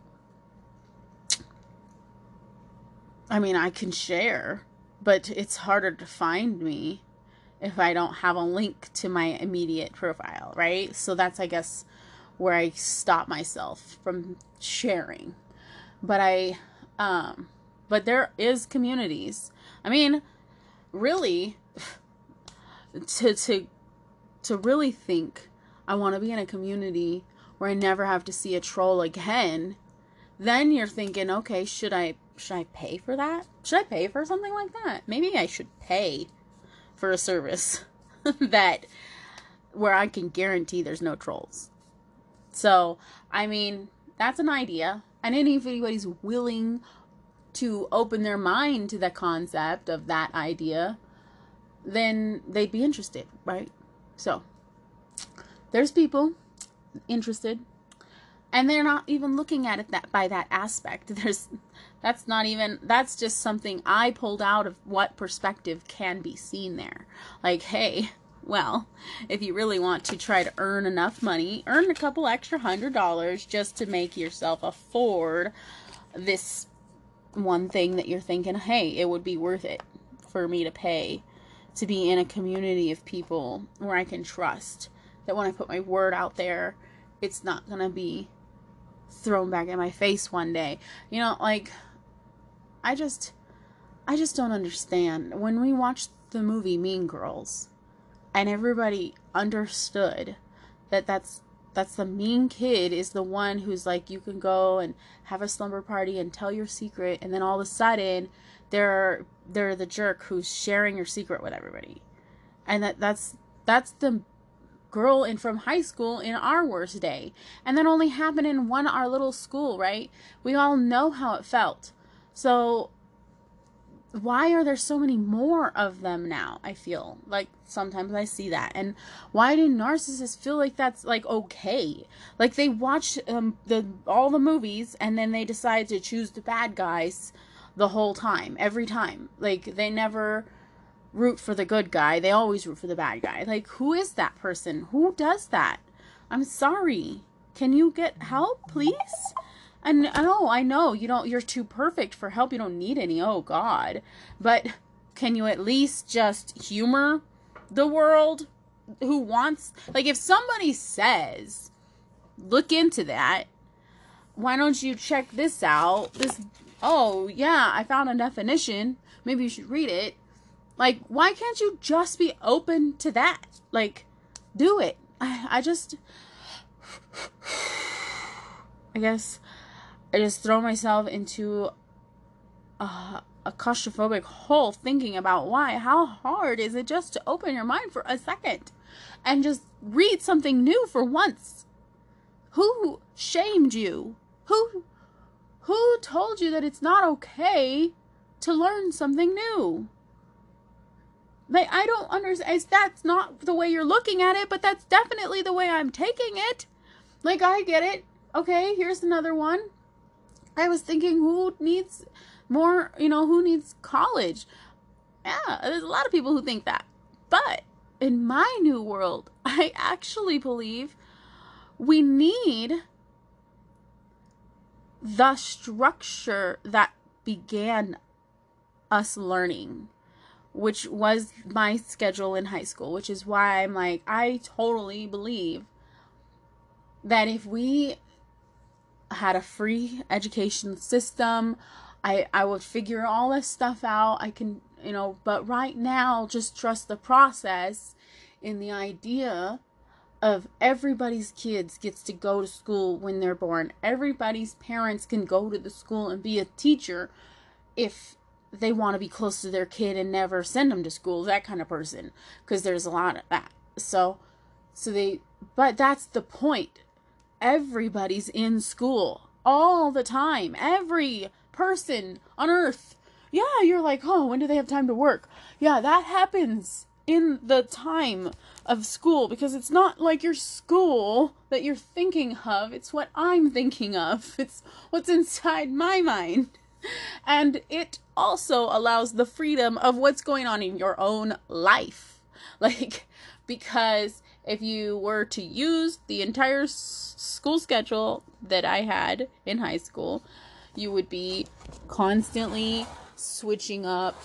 I mean, I can share, but it's harder to find me if I don't have a link to my immediate profile, right? So that's I guess where I stop myself from sharing. But I um but there is communities. I mean, really to to to really think I want to be in a community where I never have to see a troll again, then you're thinking, okay, should I should I pay for that? Should I pay for something like that? Maybe I should pay for a service that where I can guarantee there's no trolls. So, I mean, that's an idea. And if anybody's willing to open their mind to the concept of that idea, then they'd be interested, right? So, there's people interested and they're not even looking at it that by that aspect. There's that's not even that's just something I pulled out of what perspective can be seen there. Like, hey, well, if you really want to try to earn enough money, earn a couple extra hundred dollars just to make yourself afford this one thing that you're thinking, hey, it would be worth it for me to pay to be in a community of people where I can trust that when I put my word out there, it's not going to be thrown back in my face one day. You know, like I just I just don't understand. When we watched the movie Mean Girls and everybody understood that that's that's the mean kid is the one who's like you can go and have a slumber party and tell your secret and then all of a sudden they're they're the jerk who's sharing your secret with everybody. And that that's that's the girl in from high school in our worst day. And that only happened in one our little school right? We all know how it felt so why are there so many more of them now i feel? Like sometimes i see that. And why do narcissists feel like that's like okay? Like they watch um, the all the movies and then they decide to choose the bad guys the whole time every time. Like they never root for the good guy. They always root for the bad guy. Like who is that person? Who does that? I'm sorry. Can you get help please and know, oh, I know you don't you're too perfect for help. You don't need any. Oh god. But can you at least just humor the world who wants like if somebody says look into that, why don't you check this out? This oh, yeah, I found a definition. Maybe you should read it. Like why can't you just be open to that? Like do it. I, I just I guess I just throw myself into a, a claustrophobic hole thinking about why. How hard is it just to open your mind for a second and just read something new for once? Who shamed you? Who who told you that it's not okay to learn something new? Like I don't understand. That's not the way you're looking at it, but that's definitely the way I'm taking it. Like I get it. Okay, here's another one. I was thinking, who needs more, you know, who needs college? Yeah, there's a lot of people who think that. But in my new world, I actually believe we need the structure that began us learning, which was my schedule in high school, which is why I'm like, I totally believe that if we had a free education system. I I would figure all this stuff out. I can, you know, but right now just trust the process in the idea of everybody's kids gets to go to school when they're born. Everybody's parents can go to the school and be a teacher if they want to be close to their kid and never send them to school, that kind of person, because there's a lot of that. So so they but that's the point. Everybody's in school all the time. Every person on earth. Yeah, you're like, "Oh, when do they have time to work?" Yeah, that happens in the time of school because it's not like your school that you're thinking of, it's what I'm thinking of. It's what's inside my mind. And it also allows the freedom of what's going on in your own life. Like, because if you were to use the entire s- school schedule that I had in high school, you would be constantly switching up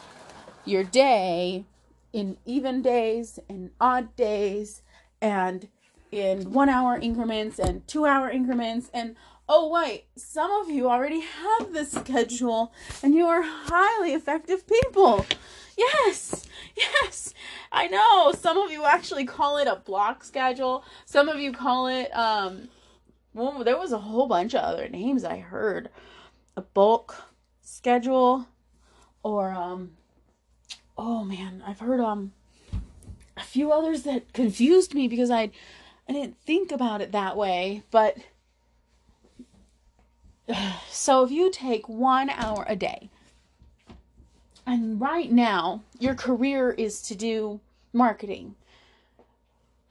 your day in even days and odd days and in one hour increments and two hour increments. And oh wait some of you already have this schedule and you are highly effective people yes yes. I know. Some of you actually call it a block schedule. Some of you call it um well there was a whole bunch of other names i heard. A bulk schedule or um oh man, I've heard um a few others that confused me because I I didn't think about it that way, but so if you take 1 hour a day and right now your career is to do marketing.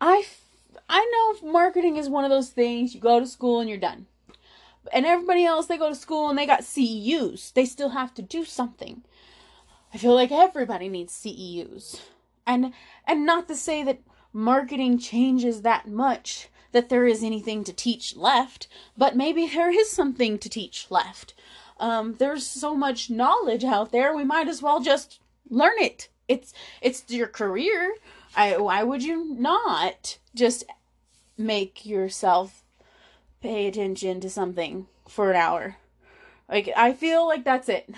I I know marketing is one of those things you go to school and you're done. And everybody else they go to school and they got CEUs. They still have to do something. I feel like everybody needs CEUs. And and not to say that marketing changes that much that there is anything to teach left, but maybe there is something to teach left. Um, there's so much knowledge out there, we might as well just learn it. It's it's your career. I why would you not just make yourself pay attention to something for an hour? Like I feel like that's it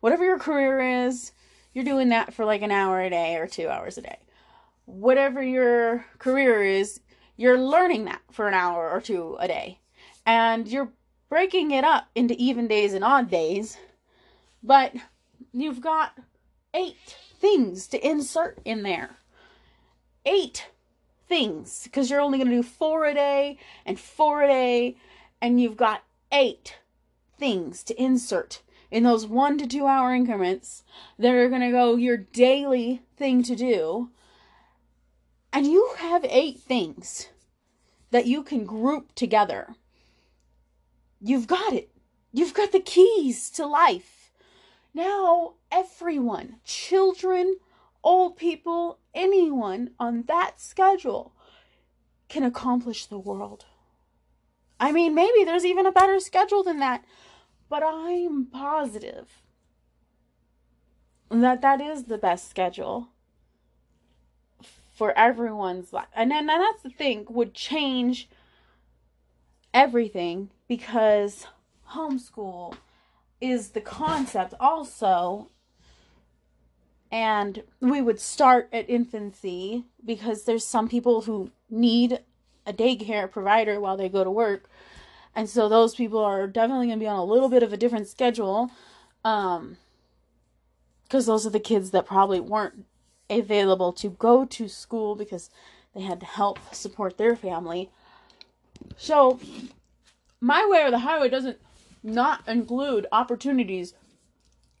whatever your career is, you're doing that for like an hour a day or two hours a day. Whatever your career is, you're learning that for an hour or two a day. And you're breaking it up into even days and odd days. But you've got eight things to insert in there. Eight things. Because you're only going to do four a day and four a day. And you've got eight things to insert in those one to two hour increments that are going to go your daily thing to do. And you have eight things that you can group together. You've got it. You've got the keys to life. Now, everyone, children, old people, anyone on that schedule can accomplish the world. I mean, maybe there's even a better schedule than that but I'm positive that that is the best schedule for everyone's life. And then and that's the thing would change everything because homeschool is the concept also and we would start at infancy because there's some people who need a daycare provider while they go to work and so those people are definitely going to be on a little bit of a different schedule. Um, because those are the kids that probably weren't available to go to school because they had to help support their family. So, my way or the highway doesn't not include opportunities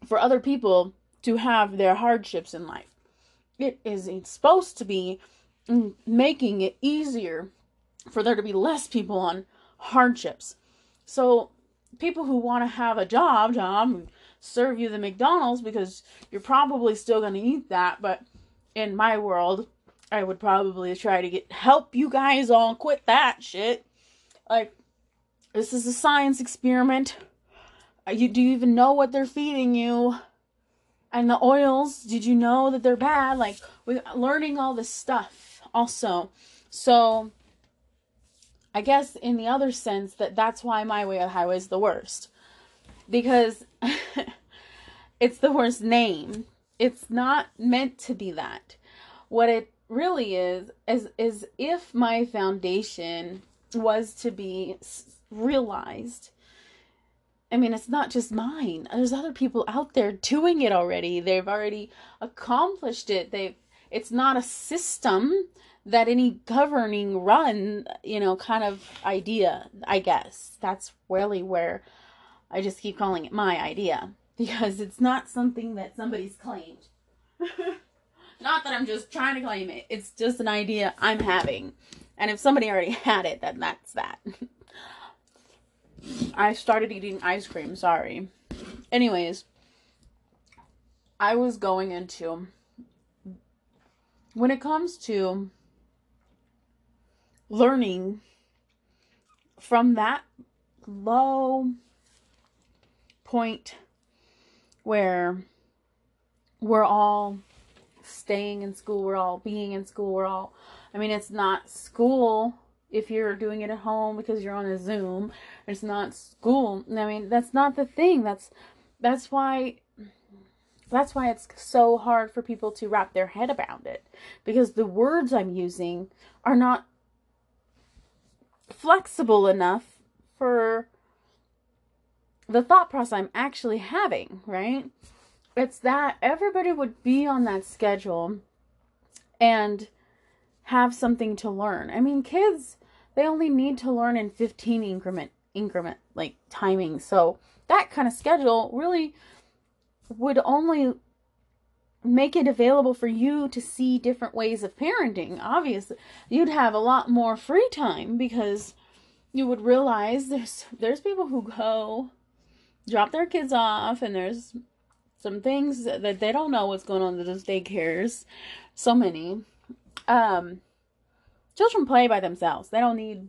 for other people to have their hardships in life. It is supposed to be making it easier for there to be less people on hardships. So people who want to have a job, job, serve you the McDonald's because you're probably still going to eat that, but in my world, I would probably try to get help you guys all quit that shit. Like this is a science experiment. Uh, you do you even know what they're feeding you? And the oils, did you know that they're bad? Like we're learning all this stuff also. So I guess in the other sense that that's why my way of highway is the worst. Because it's the worst name. It's not meant to be that. What it really is is is if my foundation was to be realized I mean, it's not just mine. There's other people out there doing it already. They've already accomplished it. They've it's not a system that any governing run, you know, kind of idea, I guess. That's really where I just keep calling it my idea because it's not something that somebody's claimed. not that I'm just trying to claim it. It's just an idea I'm having. And if somebody already had it, then that's that. I started eating ice cream, sorry. Anyways, I was going into when it comes to learning from that low point where we're all staying in school, we're all being in school, we're all I mean it's not school if you're doing it at home because you're on a Zoom. It's not school. I mean, that's not the thing. That's that's why that's why it's so hard for people to wrap their head around it because the words I'm using are not flexible enough for the thought process I'm actually having, right? It's that everybody would be on that schedule and have something to learn. I mean, kids, they only need to learn in 15 increment increment like timing. So that kind of schedule really would only make it available for you to see different ways of parenting. Obviously, you'd have a lot more free time because you would realize there's there's people who go drop their kids off and there's some things that they don't know what's going on at those daycares. So many. Um, children play by themselves. They don't need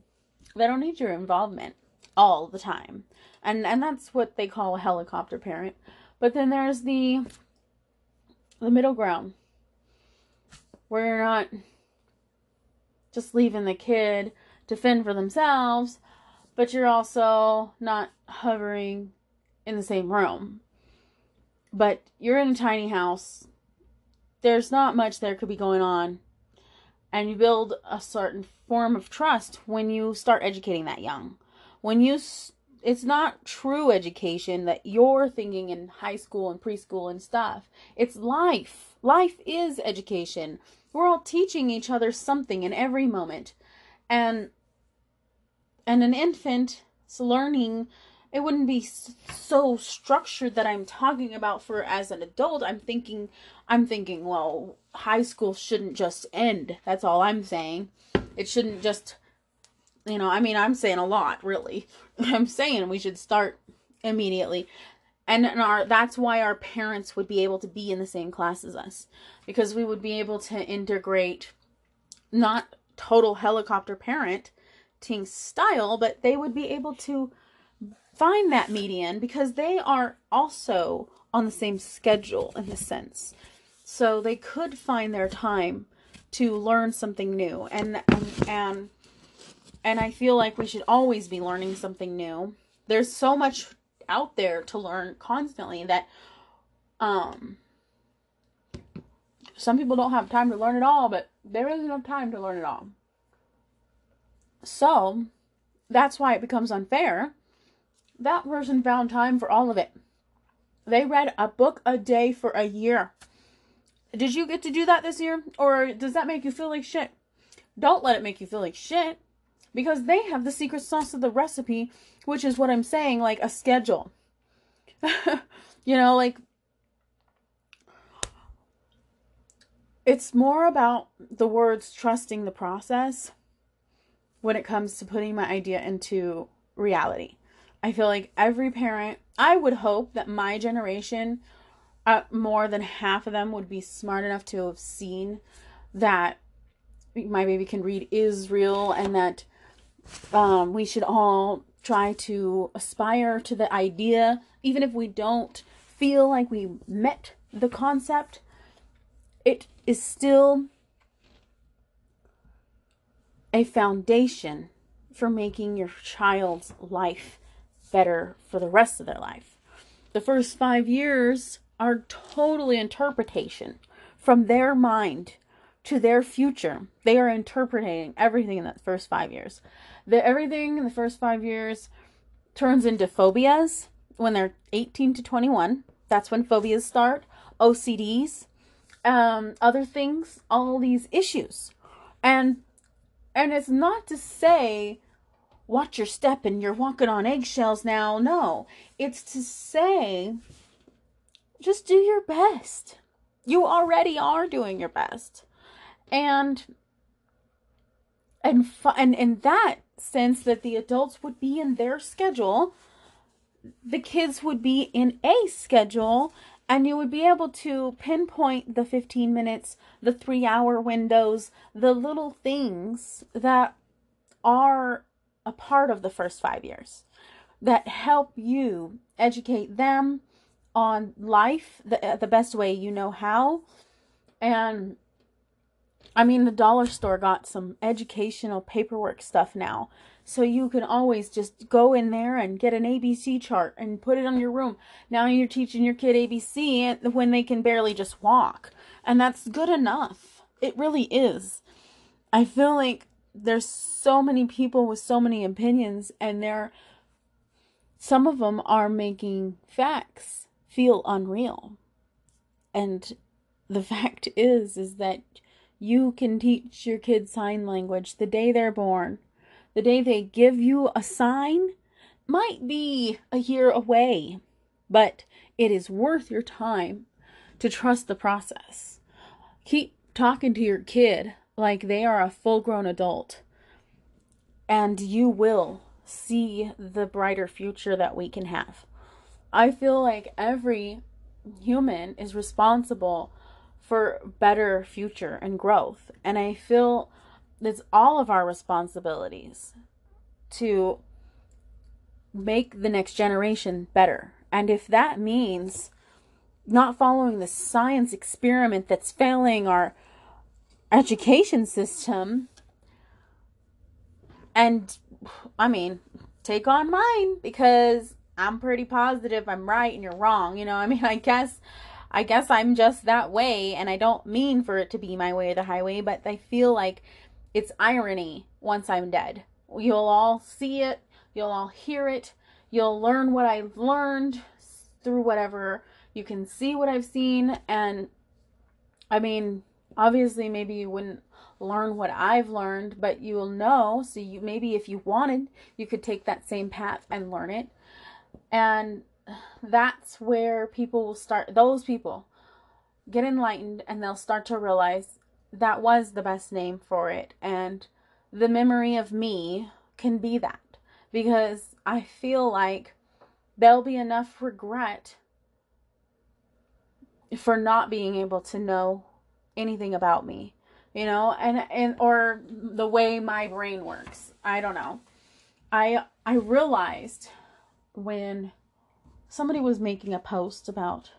they don't need your involvement all the time. And and that's what they call a helicopter parent. But then there's the the middle ground where you're not just leaving the kid to fend for themselves, but you're also not hovering in the same room. But you're in a tiny house. There's not much there could be going on and you build a certain form of trust when you start educating that young. When you it's not true education that you're thinking in high school and preschool and stuff. It's life. Life is education. We're all teaching each other something in every moment. And and an infant's learning it wouldn't be so structured that I'm talking about for as an adult. I'm thinking I'm thinking, well, high school shouldn't just end. That's all I'm saying. It shouldn't just you know, I mean, I'm saying a lot, really. I'm saying we should start immediately. And, our that's why our parents would be able to be in the same class as us because we would be able to integrate not total helicopter parent, parenting style, but they would be able to find that median because they are also on the same schedule in a sense. So they could find their time to learn something new. And and and, and I feel like we should always be learning something new. There's so much out there to learn constantly that um some people don't have time to learn it all, but there is enough time to learn it all. So, that's why it becomes unfair that person found time for all of it. They read a book a day for a year. Did you get to do that this year? Or does that make you feel like shit? Don't let it make you feel like shit. Because they have the secret sauce of the recipe, which is what I'm saying, like a schedule. you know, like it's more about the words trusting the process when it comes to putting my idea into reality. I feel like every parent, I would hope that my generation, uh, more than half of them would be smart enough to have seen that my baby can read is real and that um, we should all try to aspire to the idea, even if we don't feel like we met the concept. It is still a foundation for making your child's life better for the rest of their life. The first five years are totally interpretation from their mind to their future. They are interpreting everything in the first five years. The, everything in the first five years turns into phobias when they're 18 to 21. That's when phobias start. OCDs, um, other things, all these issues. And and it's not to say watch your step and you're walking on eggshells now. No. It's to say just do your best. You already are doing your best. And and and in that sense that the adults would be in their schedule, the kids would be in a schedule and you would be able to pinpoint the 15 minutes, the 3 hour windows, the little things that are a part of the first 5 years that help you educate them on life the, uh, the best way you know how. And I mean, the dollar store got some educational paperwork stuff now. So you can always just go in there and get an ABC chart and put it on your room. Now you're teaching your kid ABC when they can barely just walk. And that's good enough. It really is. I feel like there's so many people with so many opinions and they're some of them are making facts feel unreal. And the fact is is that you can teach your kids sign language the day they're born. The day they give you a sign might be a year away, but it is worth your time to trust the process. Keep talking to your kid like they are a full grown adult, and you will see the brighter future that we can have. I feel like every human is responsible for better future and growth. And I feel it's all of our responsibilities to make the next generation better. And if that means not following the science experiment that's failing our education system, and I mean, take on mine because I'm pretty positive I'm right and you're wrong. You know, I mean, I guess I guess I'm just that way and I don't mean for it to be my way or the highway, but I feel like it's irony once I'm dead. You'll all see it, you'll all hear it, you'll learn what I've learned through whatever you can see what I've seen and I mean, obviously maybe you wouldn't learn what I've learned, but you'll know. So you maybe if you wanted, you could take that same path and learn it. And that's where people will start, those people get enlightened and they'll start to realize that was the best name for it. And the memory of me can be that because I feel like there'll be enough regret for not being able to know anything about me you know and and or the way my brain works i don't know i i realized when somebody was making a post about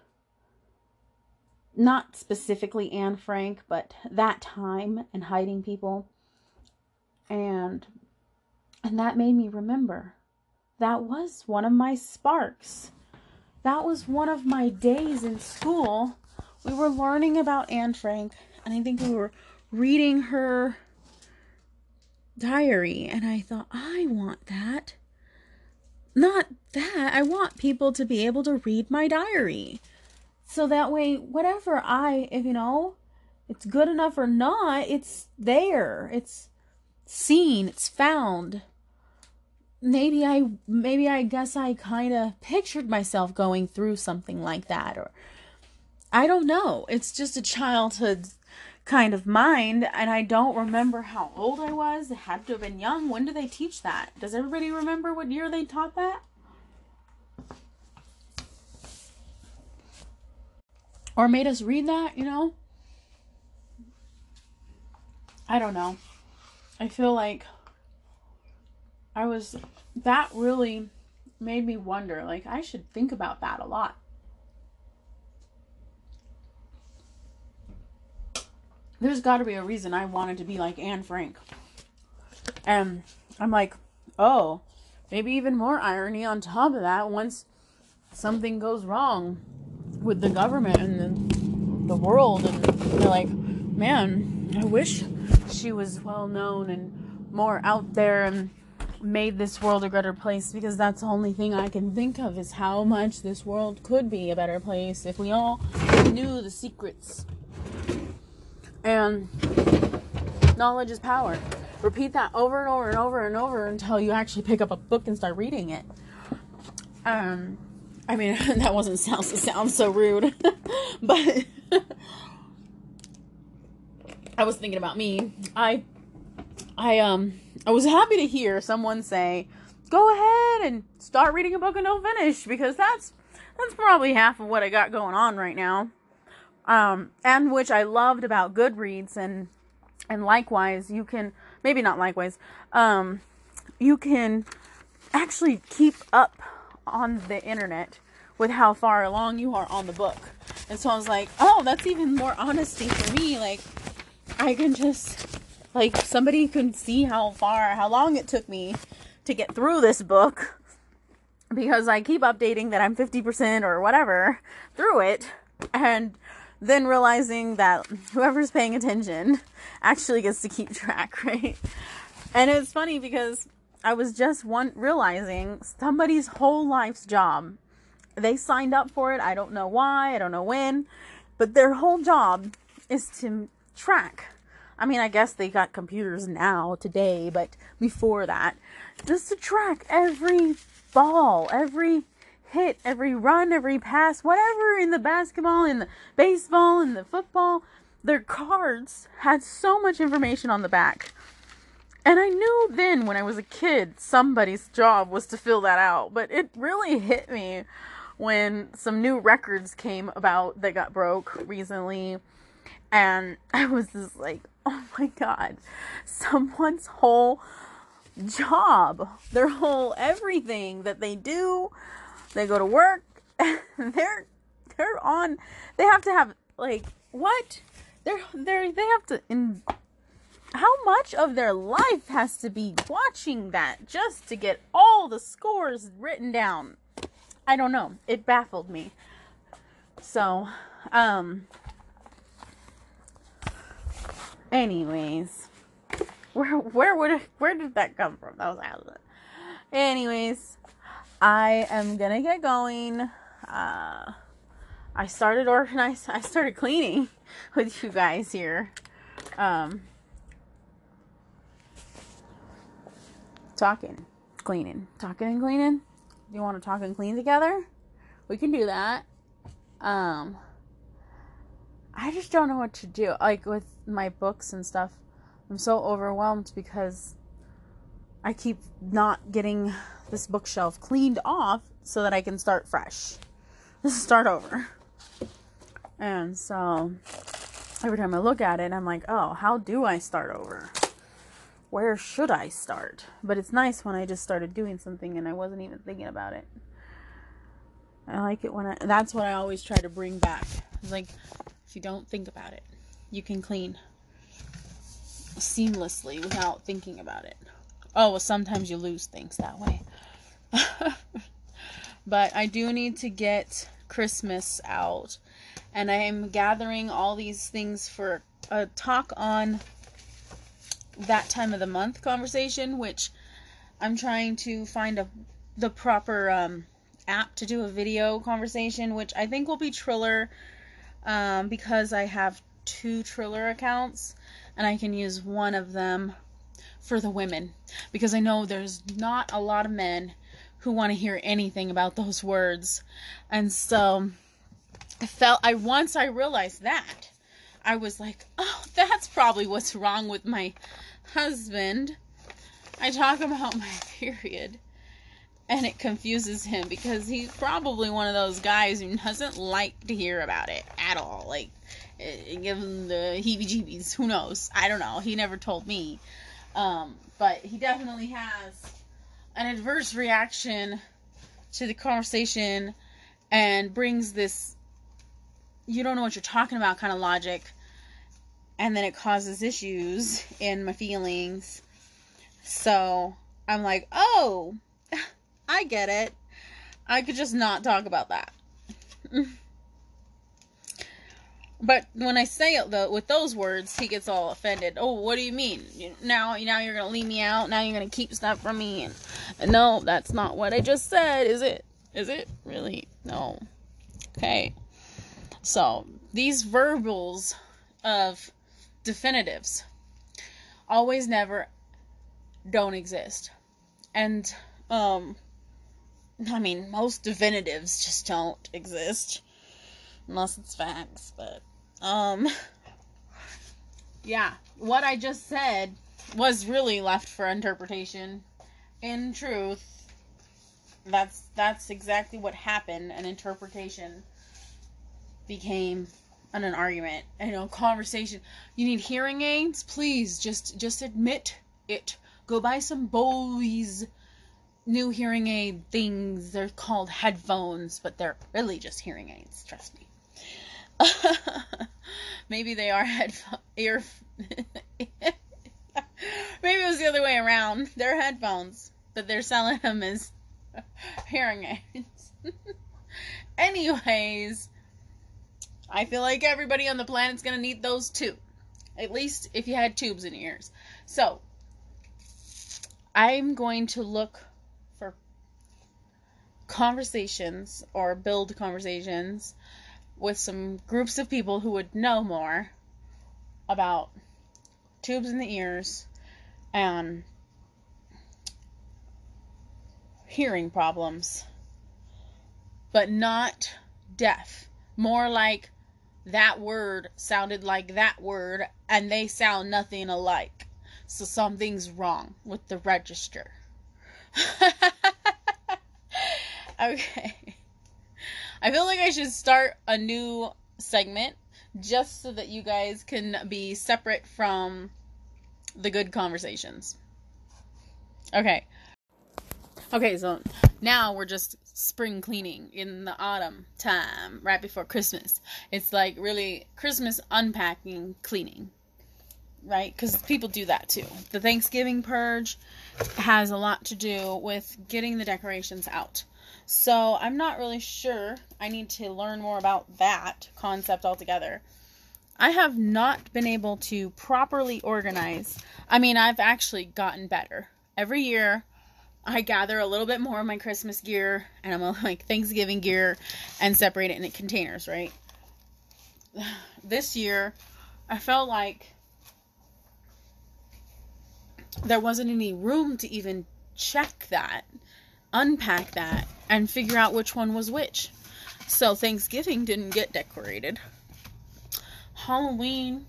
not specifically Anne Frank, but that time and hiding people. And and that made me remember. That was one of my sparks. That was one of my days in school. We were learning about Anne Frank, and I think we were reading her diary, and I thought, I want that. Not that. I want people to be able to read my diary. So that way, whatever I, if you know, it's good enough or not, it's there. It's seen, it's found. Maybe I, maybe I guess I kind of pictured myself going through something like that, or I don't know. It's just a childhood kind of mind, and I don't remember how old I was. It had to have been young. When do they teach that? Does everybody remember what year they taught that? Or made us read that, you know? I don't know. I feel like I was that really made me wonder like I should think about that a lot. There's got to be a reason I wanted to be like Anne Frank. And I'm like, oh, maybe even more irony on top of that once something goes wrong with the government and the, the world and they're like, man, I wish she was well known and more out there and made this world a better place because that's the only thing I can think of is how much this world could be a better place if we all knew the secrets. And knowledge is power. Repeat that over and over and over and over until you actually pick up a book and start reading it. Um, I mean, that wasn't sound sound so rude, but I was thinking about me. I, I um, I was happy to hear someone say, "Go ahead and start reading a book and don't finish," because that's that's probably half of what I got going on right now. Um, and which I loved about Goodreads and and likewise, you can maybe not likewise, um, you can actually keep up on the internet with how far along you are on the book. And so I was like, oh, that's even more honesty for me. Like, I can just, like, somebody can see how far, how long it took me to get through this book because I keep updating that I'm 50% or whatever through it. And then realizing that whoever's paying attention actually gets to keep track, right? And it's funny because I was just one realizing somebody's whole life's job. They signed up for it. I don't know why. I don't know when, but their whole job is to track. I mean, I guess they got computers now today, but before that, just to track every ball, every hit, every run, every pass, whatever in the basketball, in the baseball, in the football, their cards had so much information on the back. And I knew then when I was a kid somebody's job was to fill that out, but it really hit me when some new records came about that got broke recently. And I was just like, oh my god, someone's whole job, their whole everything that they do, they go to work, they're they're on they have to have like what? They're they're they have to in how much of their life has to be watching that just to get all the scores written down? I don't know. It baffled me. So, um anyways, where where would where did that come from? That was out of it. Anyways, I am gonna get going. Uh, I started organizing. I started cleaning with you guys here. Um, talking, cleaning, talking and cleaning. Do you want to talk and clean together? We can do that. Um, I just don't know what to do. Like with my books and stuff, I'm so overwhelmed because I keep not getting this bookshelf cleaned off so that I can start fresh. start over. And so every time I look at it, I'm like, oh, how do I start over? Where should I start? But it's nice when I just started doing something and I wasn't even thinking about it. I like it when I, that's what I always try to bring back. It's like, if you don't think about it, you can clean seamlessly without thinking about it. Oh, well, sometimes you lose things that way. but I do need to get Christmas out. And I am gathering all these things for a talk on that time of the month conversation, which I'm trying to find a the proper um, app to do a video conversation, which I think will be Triller um, because I have two Triller accounts and I can use one of them for the women because I know there's not a lot of men who want to hear anything about those words. And so I felt I once I realized that I was like, "Oh, that's probably what's wrong with my husband." I talk about my period and it confuses him because he's probably one of those guys who doesn't like to hear about it at all. Like, eh, it gives him the heebie jeebies. Who knows? I don't know. He never told me. Um, but he definitely has an adverse reaction to the conversation and brings this you don't know what you're talking about kind of logic. And then it causes issues in my feelings. So i'm like oh i get it. I could just not talk about that but when I say it though, with those words, he gets all offended. Oh, what do you mean? Now, now you're gonna leave me out. Now you're gonna keep stuff from me. And, and no, that's not what I just said. Is it? Is it really? No. Okay. So these verbals of definitives always, never, don't exist, and um, I mean most definitives just don't exist unless it's facts, but um yeah, what I just said was really left for interpretation. In truth, that's that's exactly what happened. An interpretation became an, an argument. You know, conversation. You need hearing aids? Please just just admit it. Go buy some Bose new hearing aid things. They're called headphones, but they're really just hearing aids. Trust me. Maybe they are headphone ear. Maybe it was the other way around. They're headphones, but they're selling them as hearing aids. Anyways, I feel like everybody on the planet's gonna need those too. At least if you had tubes in your ears. So, I'm going to look for conversations or build conversations with some groups of people who would know more about tubes in the ears and hearing problems, but not deaf. More like that word sounded like that word and they sound nothing alike. So something's wrong with the register. okay. I feel like I should start a new segment just so that you guys can be separate from the good conversations. Okay. Okay, so now we're just spring cleaning in the autumn time, right before Christmas. It's like really Christmas unpacking cleaning, right? Because people do that too. The Thanksgiving purge has a lot to do with getting the decorations out. So I'm not really sure. I need to learn more about that concept altogether. I have not been able to properly organize. I mean, I've actually gotten better. Every year, I gather a little bit more of my Christmas gear and I'm like Thanksgiving gear and separate it in containers, right? This year, I felt like there wasn't any room to even check that, unpack that, and figure out which one was which. So Thanksgiving didn't get decorated. Halloween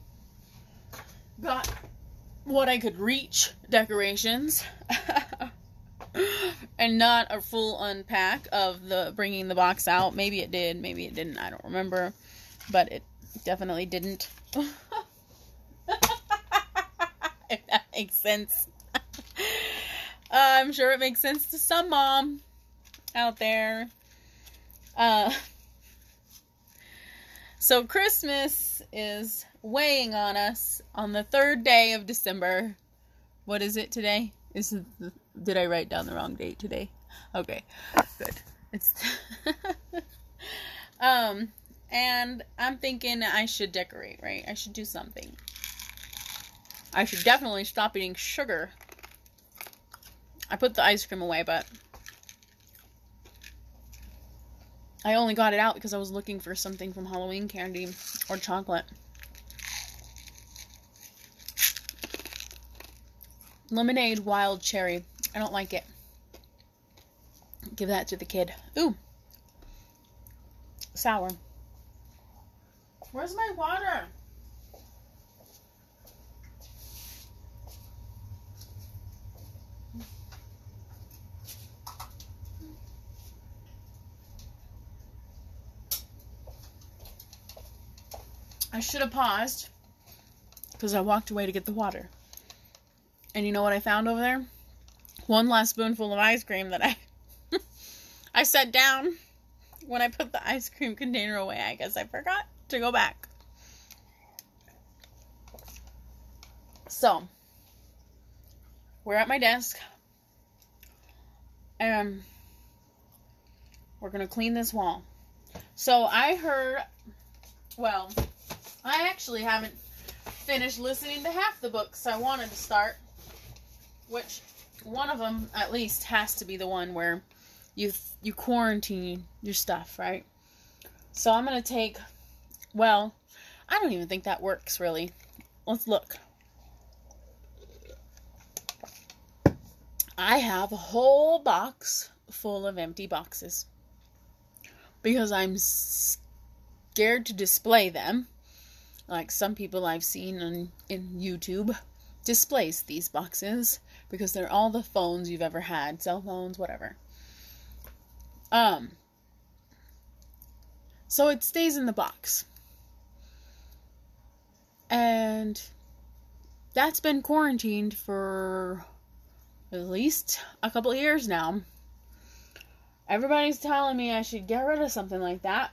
got what I could reach decorations. and not a full unpack of the bringing the box out. Maybe it did, maybe it didn't. I don't remember, but it definitely didn't. if that makes sense. Uh, I'm sure it makes sense to some mom out there. Uh, so Christmas is weighing on us on the third day of December. What is it today? Is it the, did I write down the wrong date today? Okay, good. It's um, and I'm thinking I should decorate. Right, I should do something. I should definitely stop eating sugar. I put the ice cream away, but I only got it out because I was looking for something from Halloween candy or chocolate. Lemonade wild cherry. I don't like it. Give that to the kid. Ooh. Sour. Where's my water? I should have paused because I walked away to get the water. And you know what I found over there? One last spoonful of ice cream that I I set down when I put the ice cream container away. I guess I forgot to go back. So, we're at my desk. And we're going to clean this wall. So, I heard well, I actually haven't finished listening to half the books I wanted to start, which one of them at least has to be the one where you you quarantine your stuff, right? So I'm going to take well, I don't even think that works really. Let's look. I have a whole box full of empty boxes because I'm scared to display them. Like some people I've seen on in YouTube displace these boxes because they're all the phones you've ever had, cell phones, whatever. Um so it stays in the box. And that's been quarantined for at least a couple years now. Everybody's telling me I should get rid of something like that.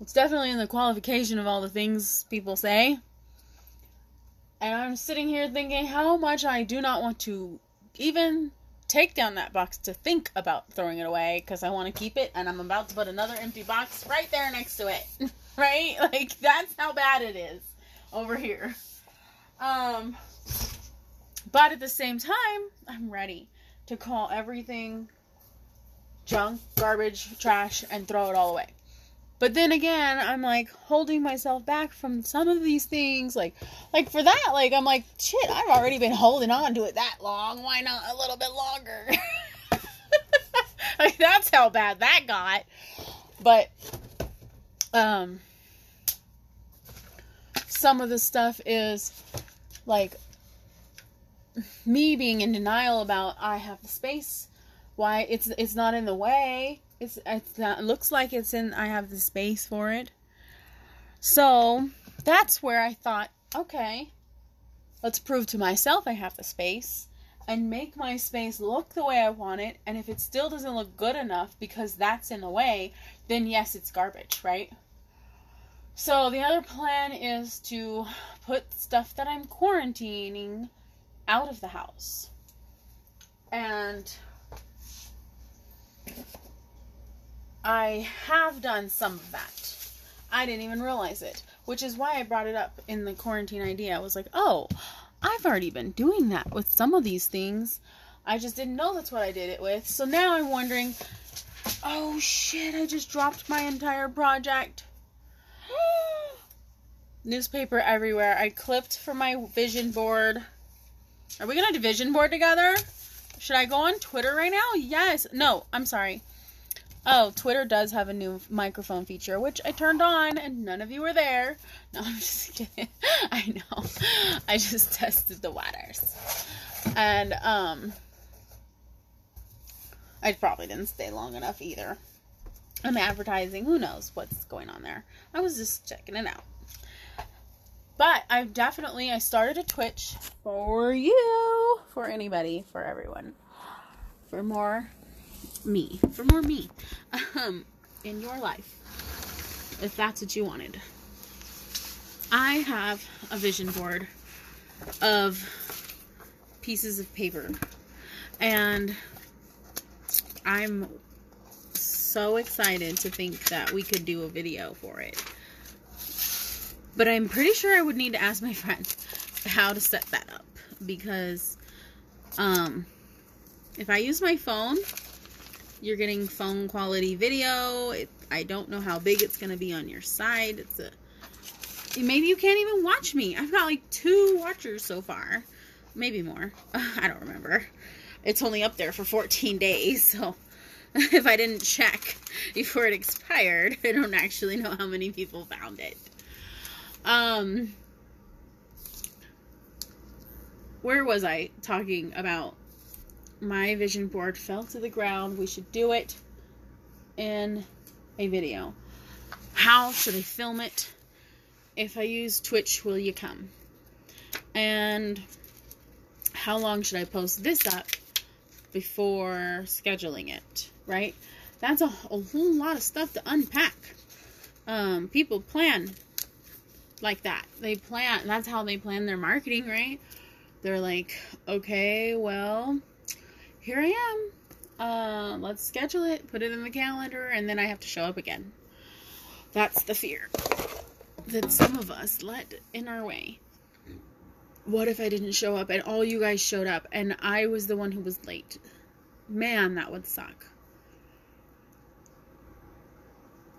It's definitely in the qualification of all the things people say. And I'm sitting here thinking how much I do not want to even take down that box to think about throwing it away because I want to keep it and I'm about to put another empty box right there next to it. right? Like that's how bad it is over here. Um but at the same time, I'm ready to call everything junk, garbage, trash, and throw it all away. But then again, I'm like holding myself back from some of these things. Like, like for that, like I'm like, shit, I've already been holding on to it that long. Why not a little bit longer? like that's how bad that got. But, um, some of the stuff is like me being in denial about I have the space, why it's it's not in the way. It's, it's not, it looks like it's in I have the space for it. So that's where I thought, okay, let's prove to myself I have the space and make my space look the way I want it. And if it still doesn't look good enough because that's in the way, then yes, it's garbage, right? So the other plan is to put stuff that I'm quarantining out of the house. And I have done some of that. I didn't even realize it, which is why I brought it up in the quarantine idea. I was like, oh, I've already been doing that with some of these things. I just didn't know that's what I did it with. So now I'm wondering, oh shit, I just dropped my entire project. Newspaper everywhere. I clipped from my vision board. Are we gonna division board together? Should I go on Twitter right now? Yes. No, I'm sorry. Oh, Twitter does have a new microphone feature, which I turned on, and none of you were there. No, I'm just kidding. I know. I just tested the waters. And, um, I probably didn't stay long enough either. I'm advertising. Who knows what's going on there? I was just checking it out. But I've definitely I started a Twitch for you, for anybody, for everyone, for more me, for more me, um, in your life, if that's what you wanted. I have a vision board of pieces of paper, and I'm so excited to think that we could do a video for it. But I'm pretty sure I would need to ask my friend how to set that up because um, if I use my phone, you're getting phone quality video. It, I don't know how big it's going to be on your side. It's a maybe you can't even watch me. I've got like two watchers so far, maybe more. I don't remember. It's only up there for 14 days, so if I didn't check before it expired, I don't actually know how many people found it. Um, where was I talking about? My vision board fell to the ground. We should do it in a video. How should I film it? If I use Twitch, will you come? And how long should I post this up before scheduling it? Right? That's a, a whole lot of stuff to unpack. Um, people plan like that. They plan, that's how they plan their marketing, right? They're like, okay, well, here I am. Uh, let's schedule it, put it in the calendar, and then I have to show up again. That's the fear. that some of us let in our way. What if I didn't show up and all you guys showed up and I was the one who was late? Man, that would suck.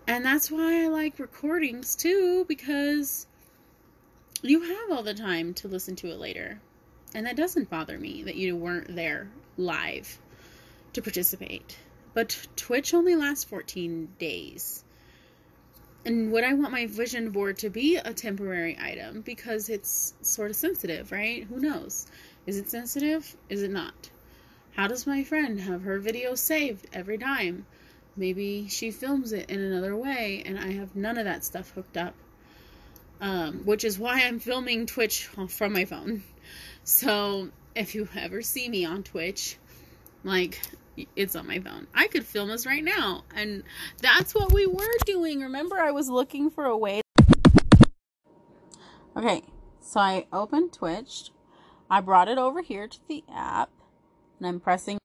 And that's why I like recordings too, because you have all the time to listen to it later. And that doesn't bother me that you weren't there live to participate. But Twitch only lasts 14 days. And would I want my vision board to be a temporary item because it's sort of sensitive, right? Who knows? Is it sensitive? Is it not? How does my friend have her video saved every time? Maybe she films it in another way and I have none of that stuff hooked up. Um, which is why I'm filming Twitch from my phone. So if you ever see me on Twitch, like it's on my phone. I could film this right now. And that's what we were doing. Remember, I was looking for a way. Okay, so I opened Twitch. I brought it over here to the app. And I'm pressing.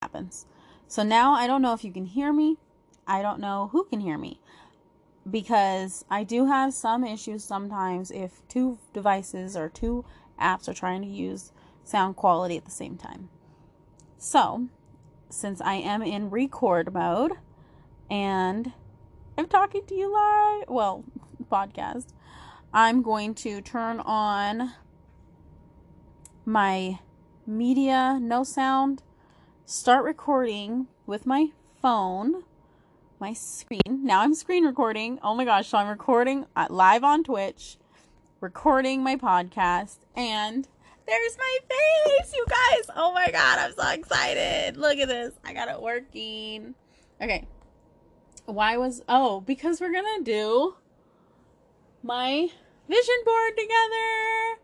Happens. So now I don't know if you can hear me. I don't know who can hear me because I do have some issues sometimes if two devices or two apps are trying to use sound quality at the same time. So, since I am in record mode and I'm talking to you live, well, podcast, I'm going to turn on my media no sound, start recording with my phone my screen. Now I'm screen recording. Oh my gosh, so I'm recording uh, live on Twitch, recording my podcast, and there's my face, you guys. Oh my god, I'm so excited. Look at this. I got it working. Okay. Why was oh, because we're gonna do my vision board together.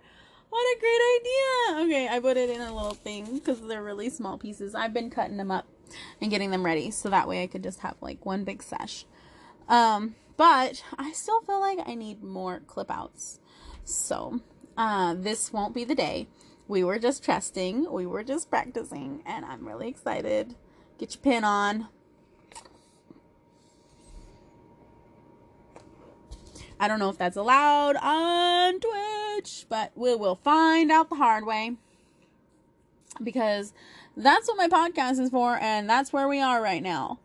What a great idea. Okay, I put it in a little thing because they're really small pieces. I've been cutting them up and getting them ready so that way I could just have like one big sesh. Um, but I still feel like I need more clip outs. So, uh, this won't be the day. We were just testing, we were just practicing, and I'm really excited. Get your pin on. I don't know if that's allowed on Twitch, but we will find out the hard way. Because that's what my podcast is for, and that's where we are right now.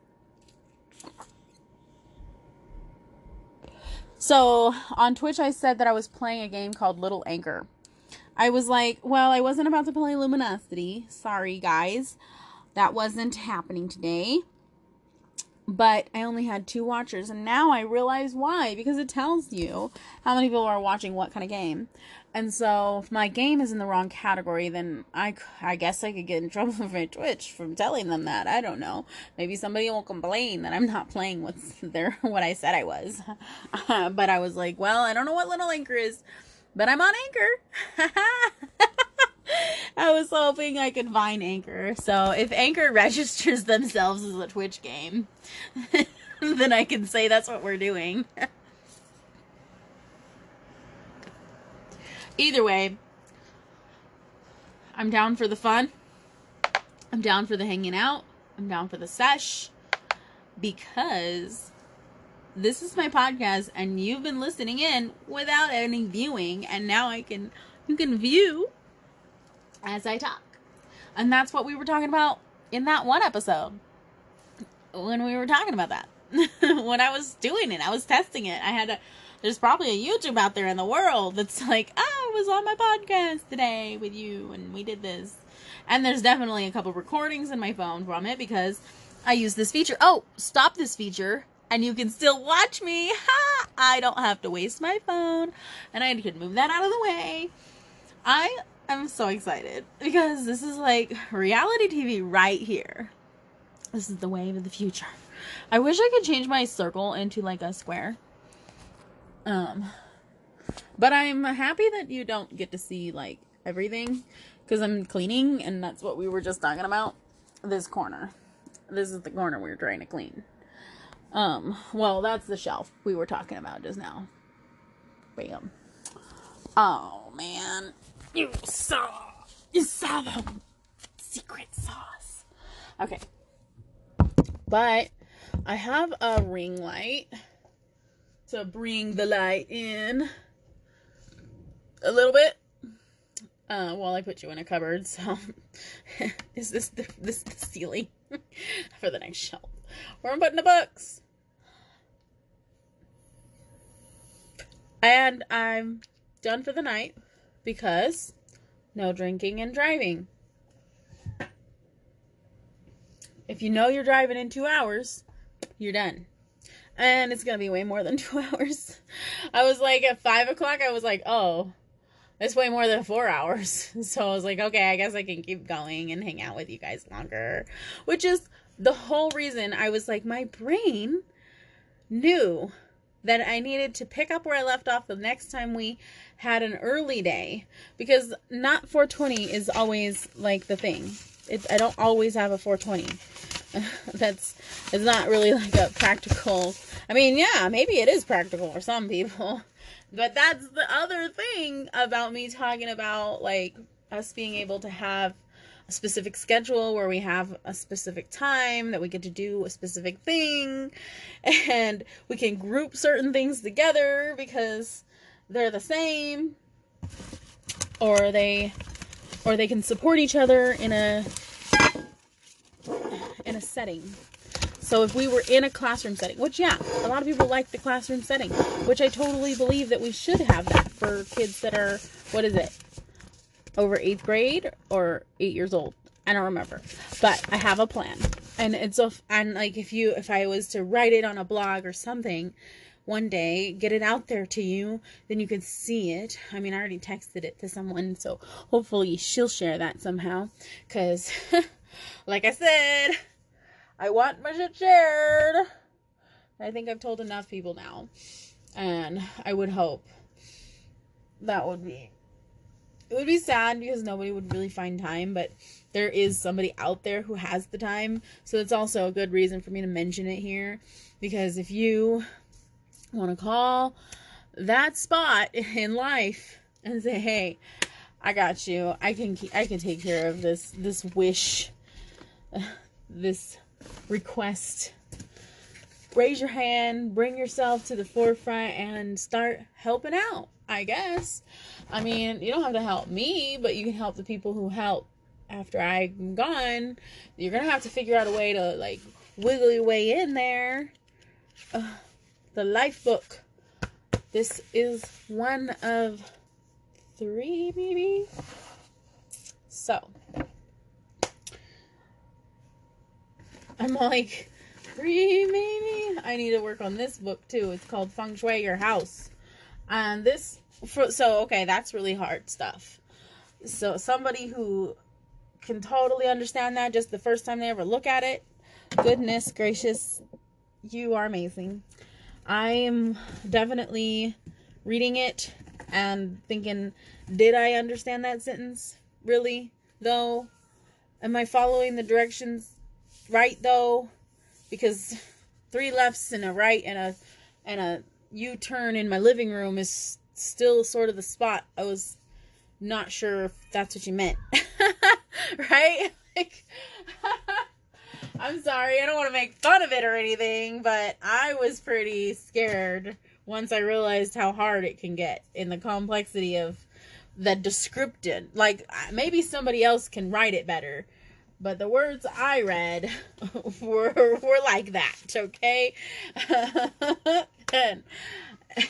So on Twitch, I said that I was playing a game called Little Anchor. I was like, well, I wasn't about to play Luminosity. Sorry, guys. That wasn't happening today but I only had two watchers, and now I realize why because it tells you how many people are watching what kind of game. And so, if my game is in the wrong category, then I, I guess I could get in trouble with my Twitch from telling them that. I don't know. Maybe somebody will complain that I'm not playing with their what I said I was. but I was like, well, I don't know what Little Anchor is, but I'm on Anchor. I was hoping I could find Anchor. So if Anchor registers themselves as a Twitch game, then I can say that's what we're doing. Either way, I'm down for the fun. I'm down for the hanging out. I'm down for the sesh because this is my podcast and you've been listening in without any viewing and now I can you can view as I talk. And that's what we were talking about in that one episode when we were talking about that. when I was doing it, I was testing it. I had a there's probably a YouTube out there in the world that's like, oh, I was on my podcast today with you and we did this. And there's definitely a couple recordings in my phone from it because I use this feature. Oh, stop this feature and you can still watch me. Ha! I don't have to waste my phone and I could move that out of the way. I I'm so excited because this is like reality TV right here. This is the wave of the future. I wish I could change my circle into like a square. Um but I'm happy that you don't get to see like everything cuz I'm cleaning and that's what we were just talking about this corner. This is the corner we were trying to clean. Um well, that's the shelf we were talking about just now. Bam. Oh man. You saw. You saw the secret sauce. Okay. But I have a ring light to bring the light in a little bit uh, while I put you in a cupboard. So, is this the, this the ceiling for the next shelf? Where I'm putting the books. And I'm done for the night because no drinking and driving. If you know you're driving in two hours, you're done. And it's gonna be way more than two hours. I was like at five o'clock, I was like, oh, it's way more than four hours. So I was like, okay, I guess I can keep going and hang out with you guys longer. Which is the whole reason I was like, my brain knew that I needed to pick up where I left off the next time we had an early day because not 420 is always like the thing. It, I don't always have a 420. That's it's not really like a practical. I mean, yeah, maybe it is practical for some people, but that's the other thing about me talking about like us being able to have specific schedule where we have a specific time that we get to do a specific thing and we can group certain things together because they're the same or they or they can support each other in a in a setting. So if we were in a classroom setting, which yeah, a lot of people like the classroom setting, which I totally believe that we should have that for kids that are what is it? Over 8th grade or 8 years old. I don't remember. But I have a plan. And it's a, and like if you if I was to write it on a blog or something, one day, get it out there to you, then you can see it. I mean, I already texted it to someone, so hopefully she'll share that somehow. Because, like I said, I want my shit shared. I think I've told enough people now. And I would hope that would be. It would be sad because nobody would really find time, but there is somebody out there who has the time. So it's also a good reason for me to mention it here. Because if you want to call that spot in life and say, "Hey, I got you. I can I can take care of this this wish, this request." Raise your hand, bring yourself to the forefront, and start helping out. I guess. I mean, you don't have to help me, but you can help the people who help after I'm gone. You're gonna have to figure out a way to like wiggle your way in there. The life book. This is one of three, maybe. So, I'm like, three, maybe? I need to work on this book too. It's called Feng Shui Your House. And this, for, so, okay, that's really hard stuff. So, somebody who can totally understand that just the first time they ever look at it, goodness gracious, you are amazing. I am definitely reading it and thinking, did I understand that sentence? Really? Though? Am I following the directions right though? Because three lefts and a right and a and a U-turn in my living room is still sort of the spot. I was not sure if that's what you meant. right? Like I'm sorry, I don't want to make fun of it or anything, but I was pretty scared once I realized how hard it can get in the complexity of the descriptive. Like, maybe somebody else can write it better, but the words I read were, were like that, okay? and,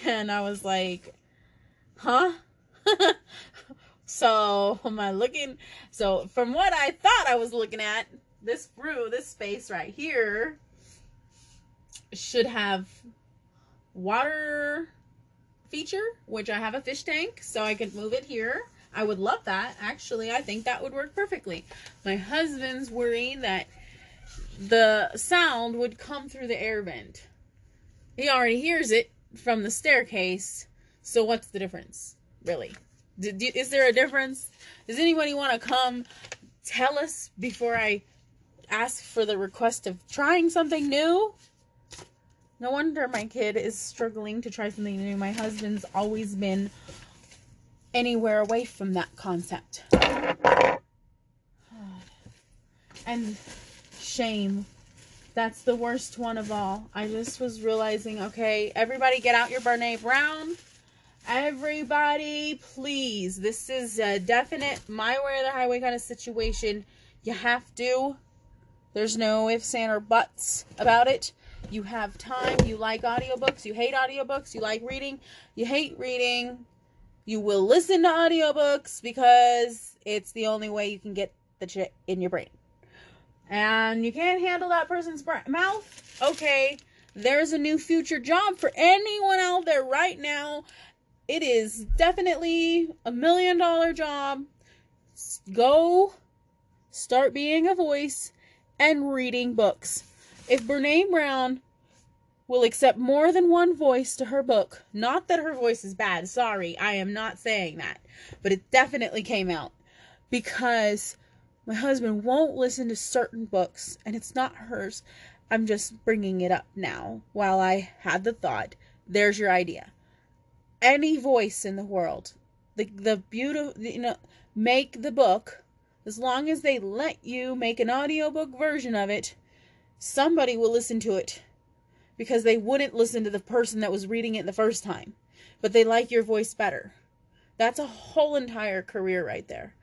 and I was like, huh? so, am I looking? So, from what I thought I was looking at, this brew, this space right here, should have water feature, which I have a fish tank, so I could move it here. I would love that. Actually, I think that would work perfectly. My husband's worrying that the sound would come through the air vent. He already hears it from the staircase. So what's the difference, really? Is there a difference? Does anybody want to come tell us before I ask for the request of trying something new. No wonder my kid is struggling to try something new. My husband's always been anywhere away from that concept. And shame That's the worst one of all. I just was realizing, okay, everybody get out your Brene Brown. Everybody, please. This is a definite my way or the highway kind of situation. You have to. There's no ifs, and or buts about it. You have time. You like audiobooks. You hate audiobooks. You like reading. You hate reading. You will listen to audiobooks because it's the only way you can get the shit in your brain and you can't handle that person's mouth, okay, there's a new future job for anyone out there right now. It is definitely a million dollar job. Go start being a voice and reading books. If Brene Brown will accept more than one voice to her book, not that her voice is bad, sorry, I am not saying that, but it definitely came out because my husband won't listen to certain books, and it's not hers. I'm just bringing it up now while I had the thought. There's your idea. Any voice in the world, the the beautiful, you know, make the book as long as they let you make an audiobook version of it. Somebody will listen to it because they wouldn't listen to the person that was reading it the first time, but they like your voice better. That's a whole entire career right there.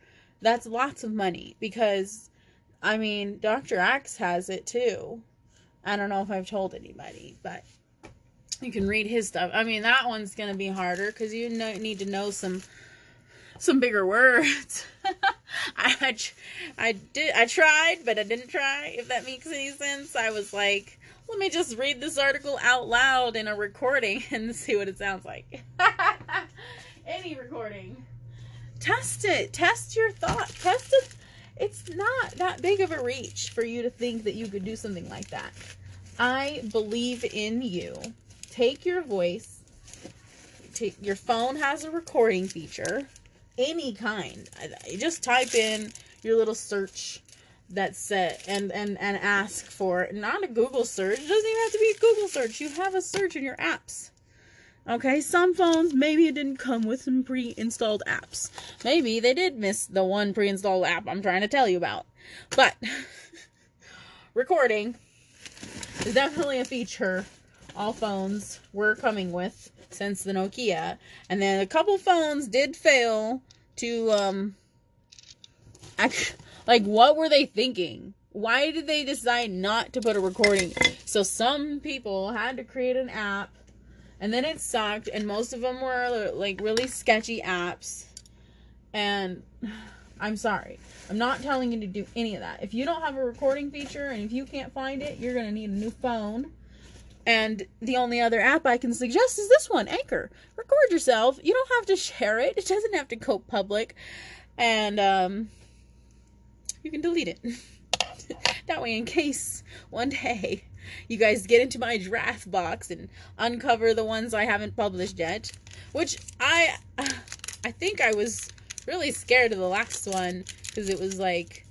That's lots of money because, I mean, Dr. Axe has it too. I don't know if I've told anybody, but you can read his stuff. I mean, that one's going to be harder because you know, need to know some some bigger words. I, I did I tried, but I didn't try. If that makes any sense, I was like, let me just read this article out loud in a recording and see what it sounds like. any recording test it. Test your thought. Test it. It's not that big of a reach for you to think that you could do something like that. I believe in you. Take your voice. Take, your phone has a recording feature, any kind. Just type in your little search that's set and and and ask for not a Google search. It doesn't even have to be a Google search. You have a search in your apps. Okay, some phones, maybe it didn't come with some pre installed apps. Maybe they did miss the one pre installed app I'm trying to tell you about. But, recording is definitely a feature all phones were coming with since the Nokia. And then a couple phones did fail to, um, act- like, what were they thinking? Why did they decide not to put a recording? So some people had to create an app and then it sucked and most of them were like really sketchy apps and i'm sorry i'm not telling you to do any of that if you don't have a recording feature and if you can't find it you're going to need a new phone and the only other app I can suggest is this one, Anchor. Record yourself. You don't have to share it. It doesn't have to go public. And um, you can delete it. that way, in case one day you guys get into my draft box and uncover the ones I haven't published yet. Which I I think I was really scared of the last one because it was like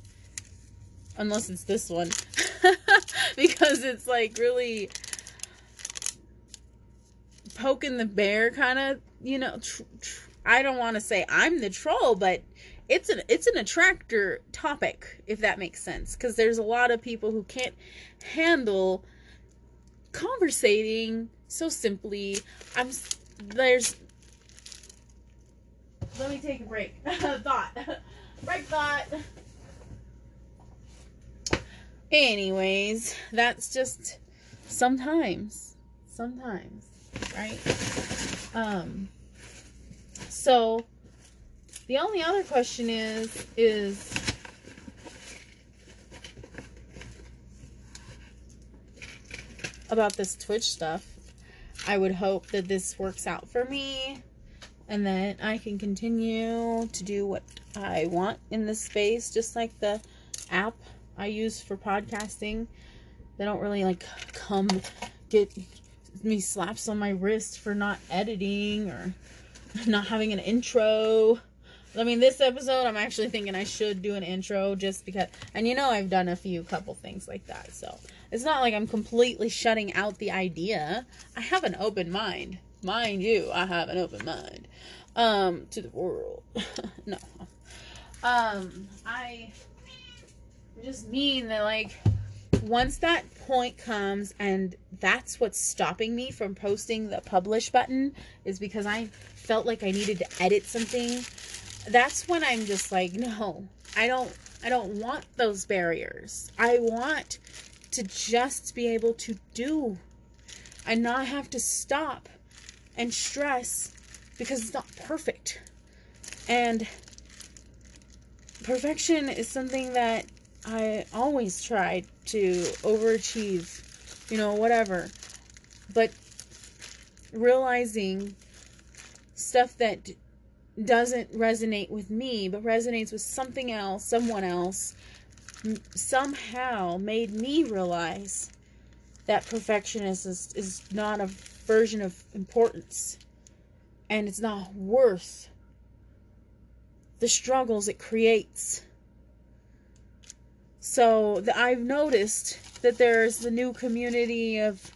unless it's this one because it's like really poking the bear kind of you know tr- tr- i don't want to say i'm the troll but it's an it's an attractor topic if that makes sense because there's a lot of people who can't handle conversating so simply. I'm there's let me take a break. Thought. Break thought. Anyways that's just sometimes sometimes right? Um so the only other question is is about this Twitch stuff. I would hope that this works out for me and that I can continue to do what I want in this space, just like the app I use for podcasting. They don't really like come get me slaps on my wrist for not editing or not having an intro. I mean, this episode, I'm actually thinking I should do an intro just because, and you know, I've done a few couple things like that. So it's not like I'm completely shutting out the idea. I have an open mind. Mind you, I have an open mind um, to the world. no. Um, I just mean that, like, once that point comes and that's what's stopping me from posting the publish button is because I felt like I needed to edit something. That's when I'm just like, no, I don't I don't want those barriers. I want to just be able to do and not have to stop and stress because it's not perfect. And perfection is something that I always try to overachieve, you know, whatever. But realizing stuff that doesn't resonate with me, but resonates with something else, someone else, somehow made me realize that perfectionist is, is not a version of importance. And it's not worth the struggles it creates. So the, I've noticed that there's the new community of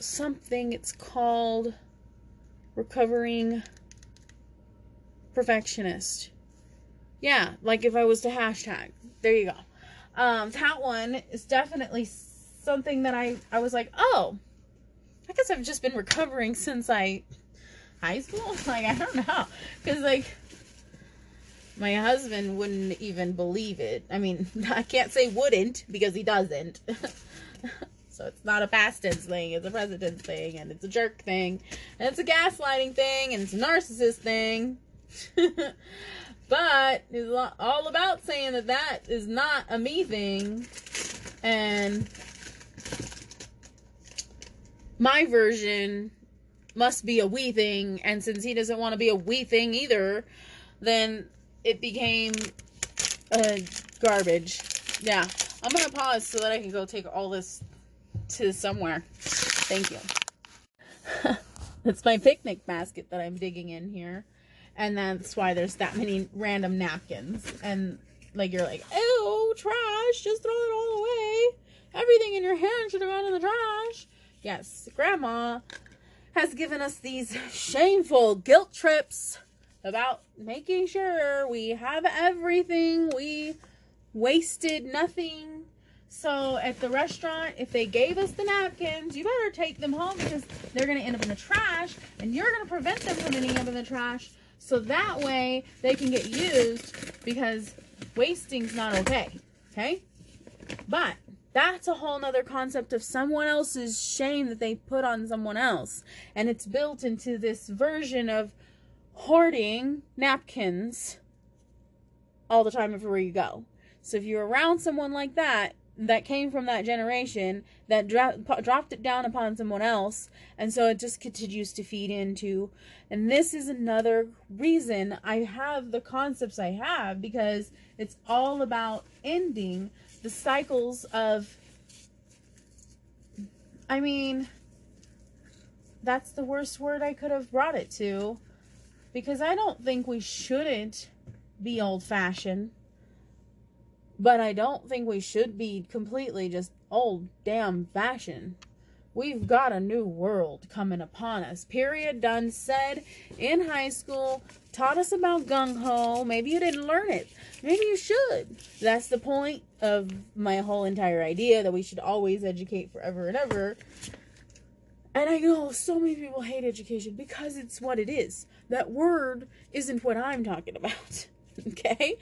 something it's called recovering perfectionist. Yeah, like if I was to hashtag. There you go. Um, that one is definitely something that I, I was like, oh, I guess I've just been recovering since I high school. Like I don't know, because like my husband wouldn't even believe it. I mean, I can't say wouldn't because he doesn't. so it's not a past tense thing, it's a present tense thing, and it's a jerk thing, and it's a gaslighting thing, and it's a narcissist thing. but it's all about saying that that is not a me thing. And my version must be a we thing, and since he doesn't want to be a we thing either, then it became uh, garbage. Yeah, I'm gonna pause so that I can go take all this to somewhere. Thank you. it's my picnic basket that I'm digging in here, and that's why there's that many random napkins. And like you're like, oh, trash! Just throw it all away. Everything in your hand should have gone in the trash. Yes, Grandma has given us these shameful guilt trips about making sure we have everything. We wasted nothing. So at the restaurant, if they gave us the napkins, you better take them home because they're going to end up in the trash and you're going to prevent them from ending up in the trash. So that way they can get used because wasting's not okay. Okay? But that's a whole nother concept of someone else's shame that they put on someone else. And it's built into this version of hoarding napkins all the time everywhere you go. So if you're around someone like that, that came from that generation that dro- dropped it down upon someone else and so it just continues to feed into and this is another reason i have the concepts i have because it's all about ending the cycles of i mean that's the worst word i could have brought it to because I don't think we shouldn't be old fashioned. But I don't think we should be completely just old damn fashioned. We've got a new world coming upon us. Period. Done said in high school. Taught us about gung ho. Maybe you didn't learn it. Maybe you should. That's the point of my whole entire idea that we should always educate forever and ever. And I know so many people hate education because it's what it is. That word isn't what I'm talking about. okay?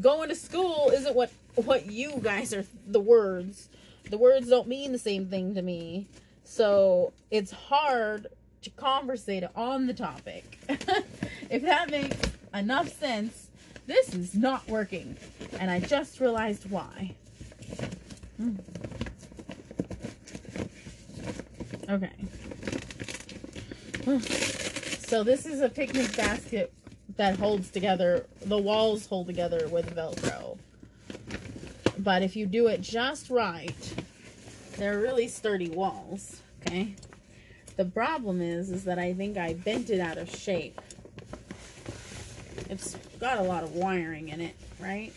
Going to school isn't what what you guys are the words. The words don't mean the same thing to me. So, it's hard to conversate on the topic. if that makes enough sense, this is not working. And I just realized why. Mm. Okay. So this is a picnic basket that holds together, the walls hold together with Velcro. But if you do it just right, they're really sturdy walls, okay? The problem is, is that I think I bent it out of shape. It's got a lot of wiring in it, right?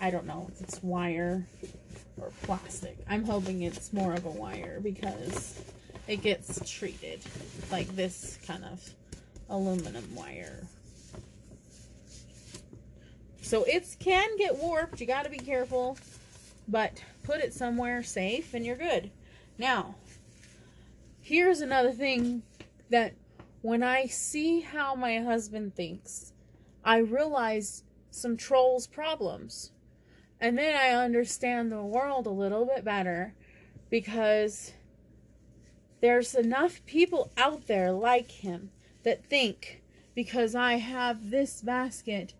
I don't know if it's wire or plastic. I'm hoping it's more of a wire because it gets treated like this kind of aluminum wire. So it can get warped. You got to be careful. but put it somewhere safe and you're good. Now, here's another thing that when I see how my husband thinks, I realize some trolls' problems. And then I understand the world a little bit better because there's enough people out there like him that think because I have this basket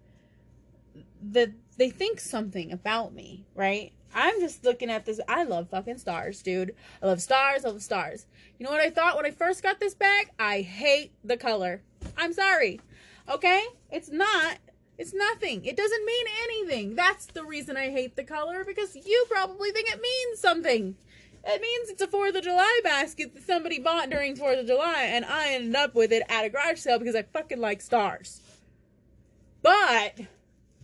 that they think something about me, right? I'm just looking at this. I love fucking stars, dude. I love stars. I love stars. You know what I thought when I first got this bag? I hate the color. I'm sorry. Okay? It's not. It's nothing. It doesn't mean anything. That's the reason I hate the color because you probably think it means something. It means it's a 4th of July basket that somebody bought during 4th of July and I ended up with it at a garage sale because I fucking like stars. But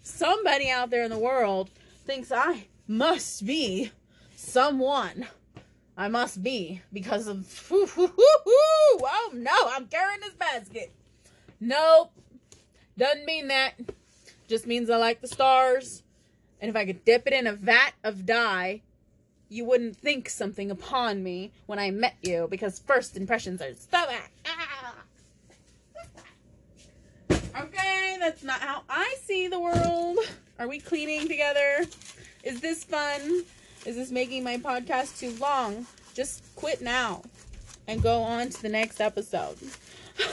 somebody out there in the world thinks I must be someone. I must be because of. Oh no, I'm carrying this basket. Nope. Doesn't mean that. Just means I like the stars. And if I could dip it in a vat of dye, you wouldn't think something upon me when I met you because first impressions are so bad. Ah. Okay, that's not how I see the world. Are we cleaning together? Is this fun? Is this making my podcast too long? Just quit now and go on to the next episode.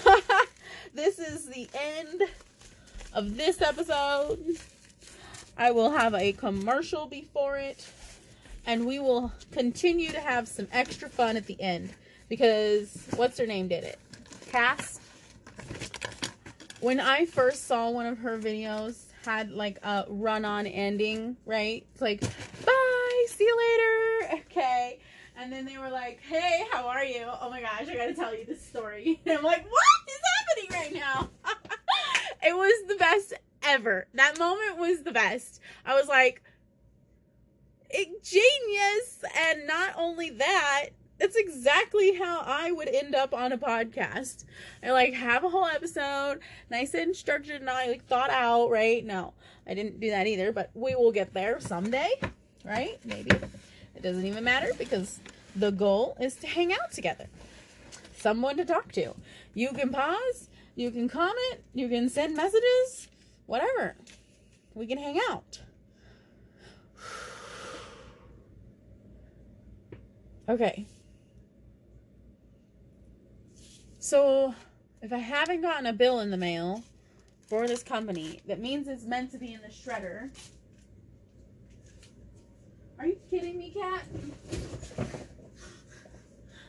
this is the end of this episode. I will have a commercial before it, and we will continue to have some extra fun at the end because what's her name did it? Cass. When I first saw one of her videos, had like a run on ending, right? It's like, bye, see you later. Okay. And then they were like, hey, how are you? Oh my gosh, I gotta tell you this story. And I'm like, what is happening right now? it was the best ever. That moment was the best. I was like, genius. And not only that, that's exactly how I would end up on a podcast. I like have a whole episode, nice and structured and I like thought out, right? No, I didn't do that either, but we will get there someday, right? Maybe. It doesn't even matter because the goal is to hang out together. Someone to talk to. You can pause, you can comment, you can send messages, whatever. We can hang out. Okay. So, if I haven't gotten a bill in the mail for this company, that means it's meant to be in the shredder. Are you kidding me, cat?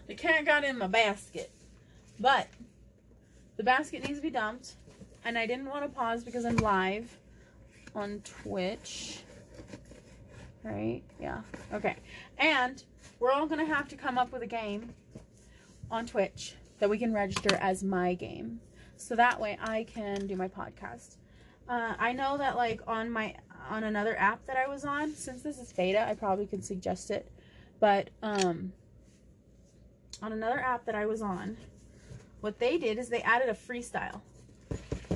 The cat got in my basket. But the basket needs to be dumped. And I didn't want to pause because I'm live on Twitch. Right? Yeah. Okay. And we're all going to have to come up with a game on Twitch that we can register as my game. So that way I can do my podcast. Uh, I know that like on my on another app that I was on, since this is beta, I probably could suggest it. But um, on another app that I was on, what they did is they added a freestyle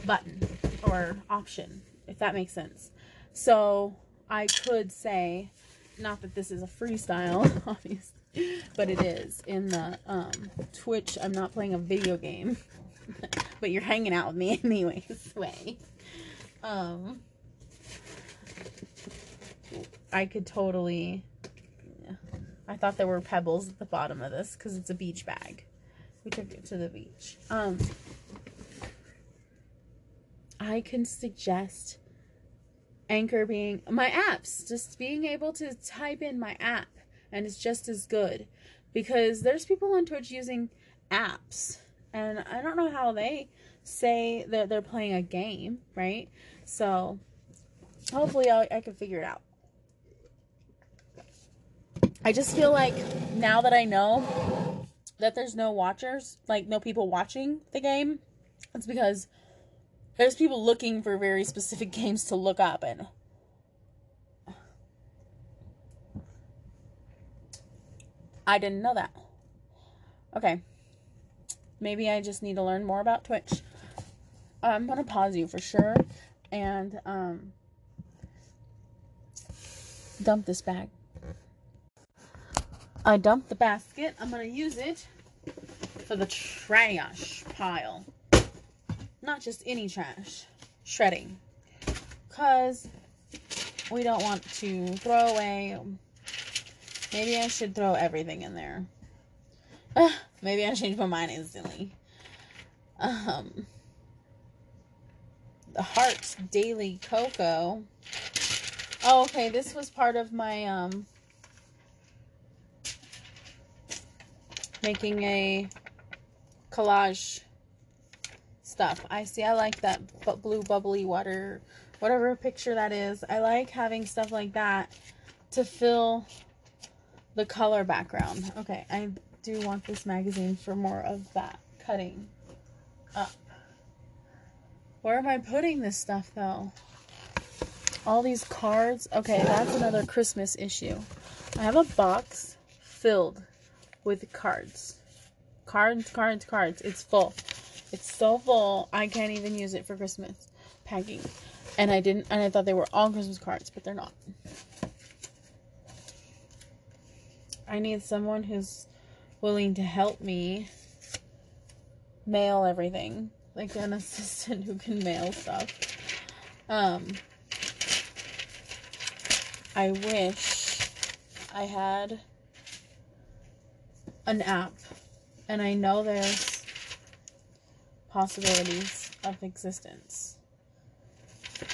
button or option, if that makes sense. So I could say, not that this is a freestyle, obviously, but it is in the um, Twitch. I'm not playing a video game, but you're hanging out with me anyways. Way, um, I could totally. I thought there were pebbles at the bottom of this because it's a beach bag. We took it to the beach. Um, I can suggest Anchor being my apps, just being able to type in my app and it's just as good because there's people on Twitch using apps and I don't know how they say that they're playing a game, right? So hopefully I'll, I can figure it out. I just feel like now that I know that there's no watchers, like no people watching the game, it's because there's people looking for very specific games to look up and I didn't know that. Okay. Maybe I just need to learn more about Twitch. I'm going to pause you for sure and um, dump this bag. I dumped the basket. I'm going to use it for the trash pile. Not just any trash, shredding. Because we don't want to throw away. Maybe I should throw everything in there. Maybe I changed my mind instantly. Um, the Hearts Daily Cocoa. Oh, okay. This was part of my um making a collage stuff. I see. I like that blue bubbly water, whatever picture that is. I like having stuff like that to fill the color background. Okay, I do want this magazine for more of that cutting up. Where am I putting this stuff though? All these cards. Okay, that's another Christmas issue. I have a box filled with cards. Cards, cards, cards. It's full. It's so full, I can't even use it for Christmas packing. And I didn't, and I thought they were all Christmas cards, but they're not. I need someone who's willing to help me mail everything. Like an assistant who can mail stuff. Um, I wish I had an app, and I know there's possibilities of existence,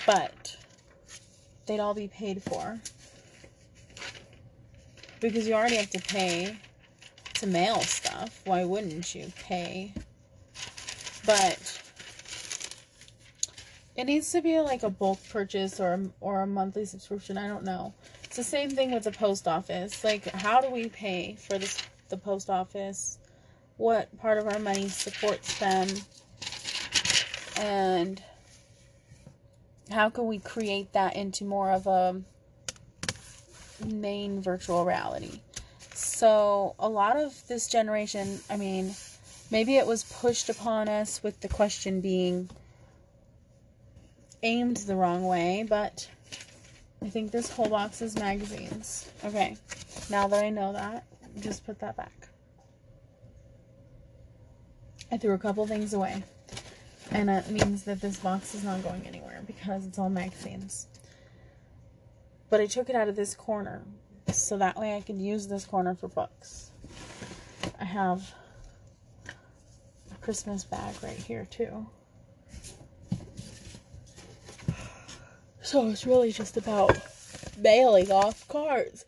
but they'd all be paid for because you already have to pay to mail stuff. Why wouldn't you pay? But it needs to be like a bulk purchase or or a monthly subscription. I don't know. It's the same thing with the post office. Like, how do we pay for this the post office? What part of our money supports them? And how can we create that into more of a main virtual reality? So, a lot of this generation, I mean, maybe it was pushed upon us with the question being aimed the wrong way, but I think this whole box is magazines. Okay, now that I know that, just put that back. I threw a couple things away. And that means that this box is not going anywhere because it's all magazines. But I took it out of this corner so that way I could use this corner for books. I have a Christmas bag right here too. So it's really just about mailing off cards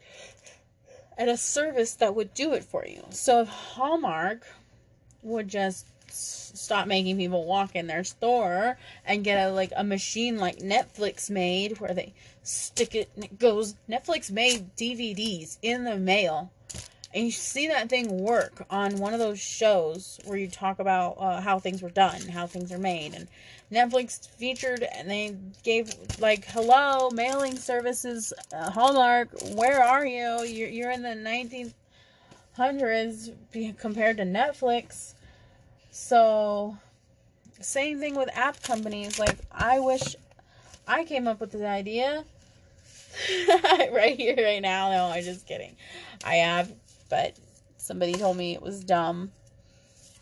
and a service that would do it for you. So if Hallmark would just stop making people walk in their store and get a like a machine like Netflix made where they stick it and it goes Netflix made DVDs in the mail and you see that thing work on one of those shows where you talk about uh, how things were done, how things are made, and Netflix featured and they gave like, "Hello, mailing services, uh, Hallmark, where are you? You're you're in the 1900s compared to Netflix." So, same thing with app companies. Like, I wish I came up with the idea right here, right now. No, I'm just kidding. I have but somebody told me it was dumb.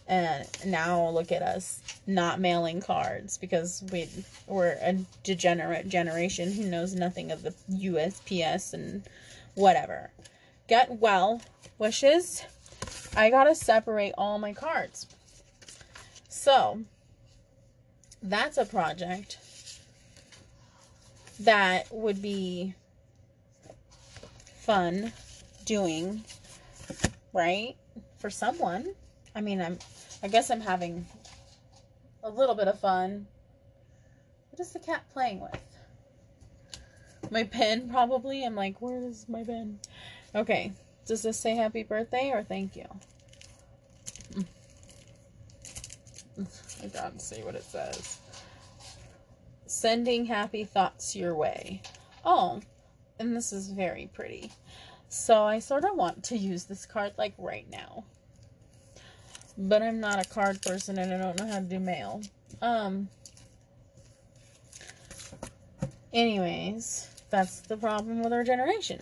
And now look at us not mailing cards because we we're a degenerate generation who knows nothing of the USPS and whatever. Get well wishes. I gotta separate all my cards. So that's a project that would be fun doing right? For someone. I mean, I'm I guess I'm having a little bit of fun. What is the cat playing with? My pen, probably. I'm like, where is my pen? Okay. Does this say happy birthday or thank you? I gotta see what it says. Sending happy thoughts your way. Oh, and this is very pretty. So I sort of want to use this card like right now. But I'm not a card person and I don't know how to do mail. Um anyways, that's the problem with our generation.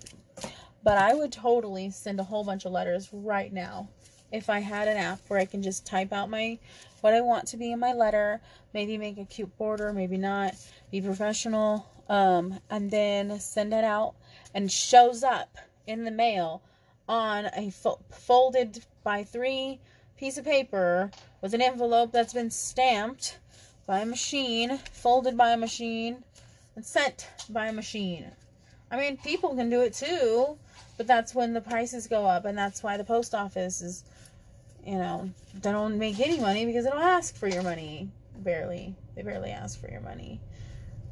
But I would totally send a whole bunch of letters right now if I had an app where I can just type out my what I want to be in my letter, maybe make a cute border, maybe not, be professional, um, and then send it out and shows up in the mail on a fo- folded by three piece of paper with an envelope that's been stamped by a machine, folded by a machine, and sent by a machine. I mean, people can do it too, but that's when the prices go up, and that's why the post office is, you know, they don't make any money because they don't ask for your money. Barely. They barely ask for your money.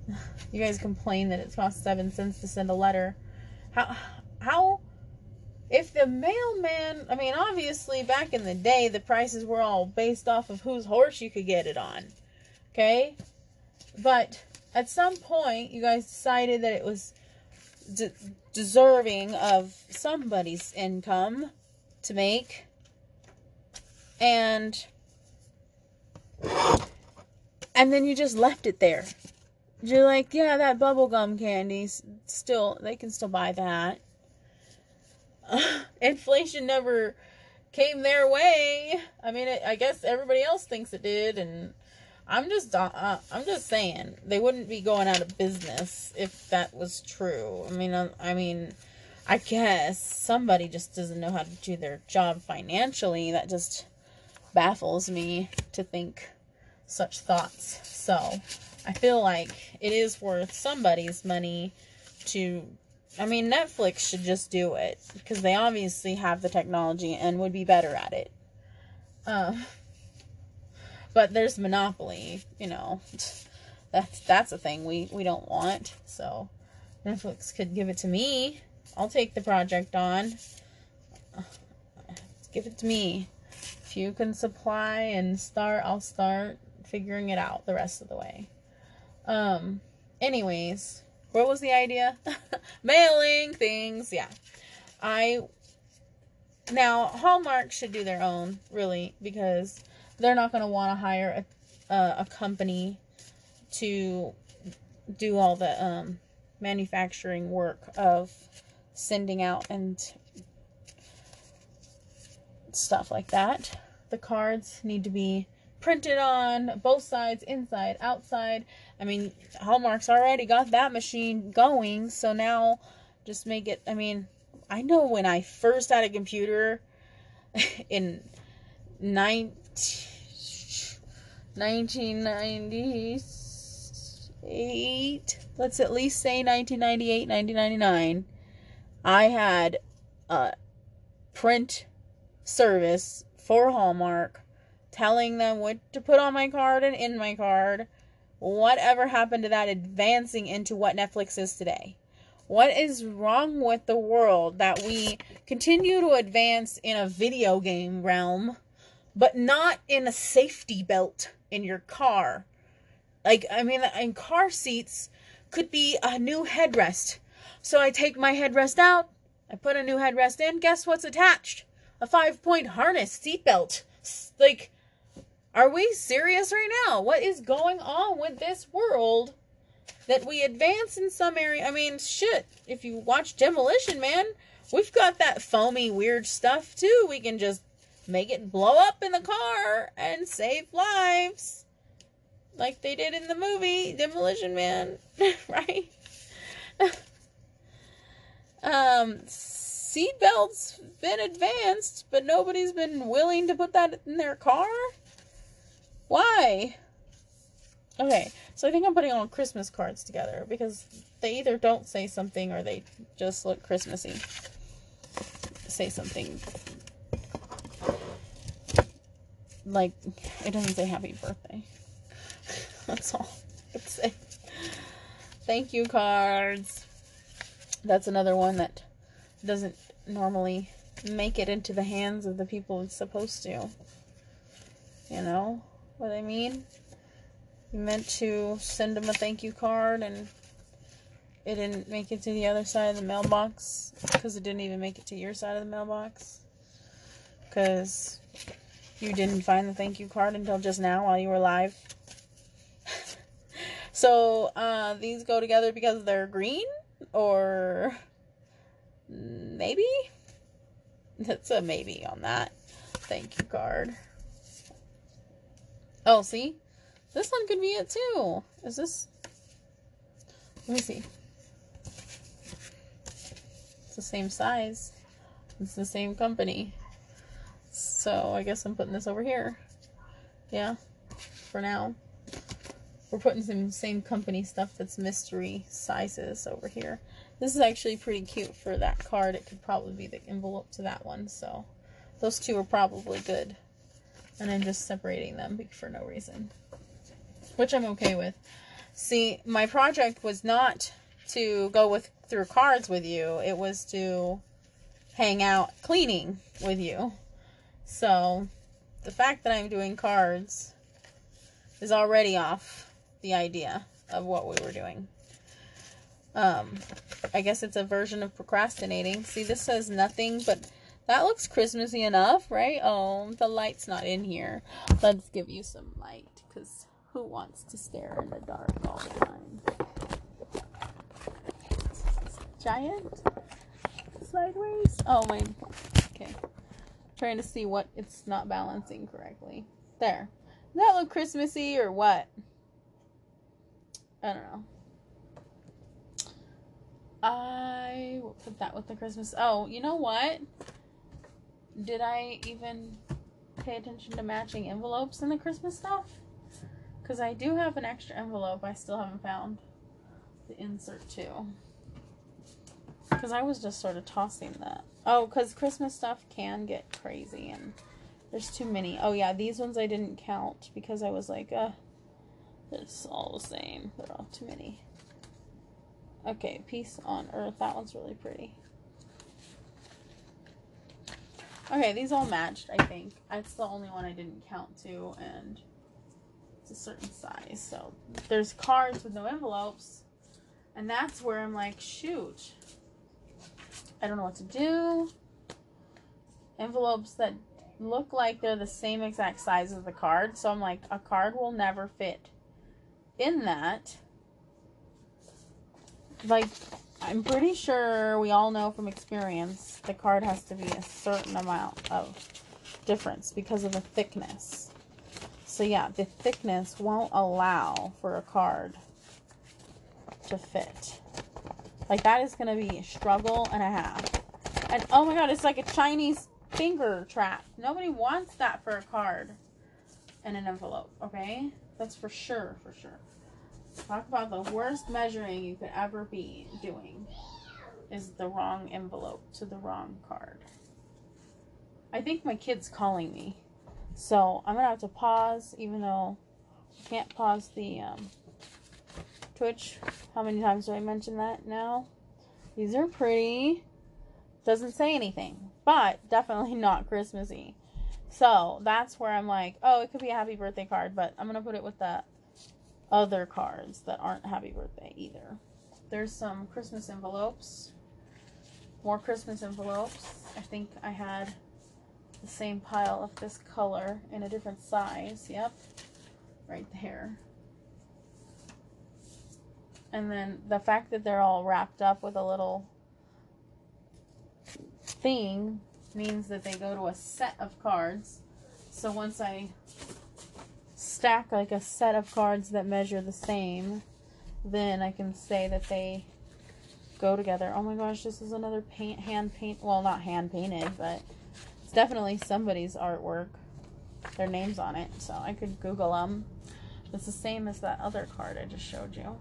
You guys complain that it costs seven cents to send a letter. How, how, if the mailman, I mean, obviously back in the day, the prices were all based off of whose horse you could get it on. Okay? But at some point, you guys decided that it was de- deserving of somebody's income to make. And and then you just left it there. You're like, yeah, that bubblegum candy still they can still buy that. Inflation never came their way. I mean, it, I guess everybody else thinks it did and I'm just uh, I'm just saying they wouldn't be going out of business if that was true. I mean, uh, I mean, I guess somebody just doesn't know how to do their job financially. That just baffles me to think such thoughts. So, I feel like it is worth somebody's money to I mean, Netflix should just do it because they obviously have the technology and would be better at it. Um but there's monopoly, you know. That's that's a thing we we don't want. So Netflix could give it to me. I'll take the project on. Give it to me. You can supply and start, I'll start figuring it out the rest of the way. Um anyways, what was the idea? Mailing things, yeah. I now Hallmark should do their own, really, because they're not going to want to hire a, uh, a company to do all the um, manufacturing work of sending out and stuff like that. The cards need to be printed on both sides, inside, outside. I mean, Hallmark's already got that machine going, so now just make it. I mean, I know when I first had a computer in 19 1998 let's at least say 1998 1999 i had a print service for hallmark telling them what to put on my card and in my card whatever happened to that advancing into what netflix is today what is wrong with the world that we continue to advance in a video game realm but not in a safety belt in your car. Like, I mean, in car seats could be a new headrest. So I take my headrest out, I put a new headrest in. Guess what's attached? A five point harness seatbelt. Like, are we serious right now? What is going on with this world that we advance in some area? I mean, shit, if you watch Demolition Man, we've got that foamy, weird stuff too. We can just make it blow up in the car and save lives. Like they did in the movie Demolition Man, right? um seatbelts been advanced, but nobody's been willing to put that in their car? Why? Okay, so I think I'm putting all Christmas cards together because they either don't say something or they just look Christmassy. Say something like it doesn't say happy birthday. That's all it say. Thank you cards. That's another one that doesn't normally make it into the hands of the people it's supposed to. You know what I mean? You meant to send them a thank you card and it didn't make it to the other side of the mailbox because it didn't even make it to your side of the mailbox because you didn't find the thank you card until just now while you were live. so uh, these go together because they're green, or maybe? That's a maybe on that. Thank you card. Oh, see? This one could be it too. Is this? Let me see. It's the same size. It's the same company. So I guess I'm putting this over here. Yeah, for now. We're putting some same company stuff that's mystery sizes over here. This is actually pretty cute for that card. It could probably be the envelope to that one. So those two are probably good. And I'm just separating them for no reason. Which I'm okay with. See, my project was not to go with through cards with you. It was to hang out cleaning with you. So the fact that I'm doing cards is already off the idea of what we were doing. Um, I guess it's a version of procrastinating. See, this says nothing, but that looks Christmassy enough, right? Oh, the light's not in here. Let's give you some light, because who wants to stare in the dark all the time? Giant? Sideways? Oh, my. Okay. Trying to see what it's not balancing correctly. There. Does that look Christmassy or what? I don't know. I will put that with the Christmas. Oh, you know what? Did I even pay attention to matching envelopes in the Christmas stuff? Because I do have an extra envelope I still haven't found the insert to. Because I was just sort of tossing that. Oh, because Christmas stuff can get crazy and there's too many. Oh, yeah, these ones I didn't count because I was like, uh, it's all the same. They're all too many. Okay, Peace on Earth. That one's really pretty. Okay, these all matched, I think. That's the only one I didn't count to, and it's a certain size. So there's cards with no envelopes, and that's where I'm like, shoot. I don't know what to do. Envelopes that look like they're the same exact size as the card. So I'm like, a card will never fit in that like I'm pretty sure we all know from experience the card has to be a certain amount of difference because of the thickness. So yeah, the thickness won't allow for a card to fit. Like that is going to be a struggle and a half. And oh my god, it's like a Chinese finger trap. Nobody wants that for a card and an envelope, okay? That's for sure, for sure. Talk about the worst measuring you could ever be doing is the wrong envelope to the wrong card. I think my kid's calling me. So I'm to have to pause, even though I can't pause the um, Twitch. How many times do I mention that now? These are pretty. Doesn't say anything, but definitely not Christmassy. So that's where I'm like, oh, it could be a happy birthday card, but I'm to put it with the other cards that aren't happy birthday either. There's some Christmas envelopes. More Christmas envelopes. I think I had the same pile of this color in a different size. Yep. Right there. And then the fact that they're all wrapped up with a little thing means that they go to a set of cards. So once I stack like a set of cards that measure the same, then I can say that they go together. Oh my gosh, this is another paint hand paint well not hand painted, but it's definitely somebody's artwork. Their names on it, so I could Google them. It's the same as that other card I just showed you.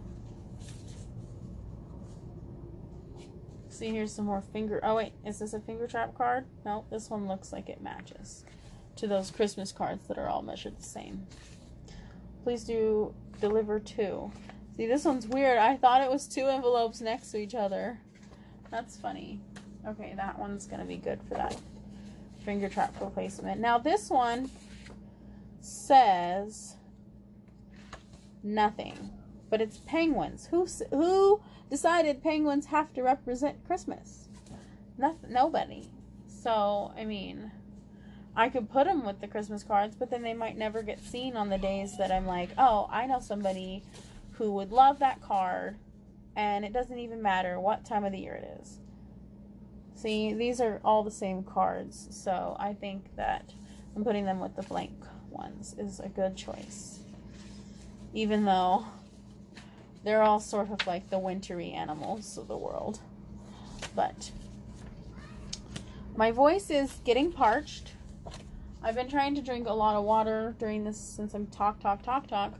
See, here's some more finger. Oh wait, is this a finger trap card? No, this one looks like it matches to those Christmas cards that are all measured the same. Please do deliver two. See, this one's weird. I thought it was two envelopes next to each other. That's funny. Okay, that one's going to be good for that finger trap replacement. Now, this one says nothing, but it's penguins. Who, who decided penguins have to represent Christmas? Nothing, nobody. So, I mean, I could put them with the Christmas cards, but then they might never get seen on the days that I'm like, oh, I know somebody who would love that card, and it doesn't even matter what time of the year it is. See, these are all the same cards, so I think that I'm putting them with the blank ones is a good choice. Even though they're all sort of like the wintry animals of the world. But my voice is getting parched. I've been trying to drink a lot of water during this since I'm talk, talk, talk, talk.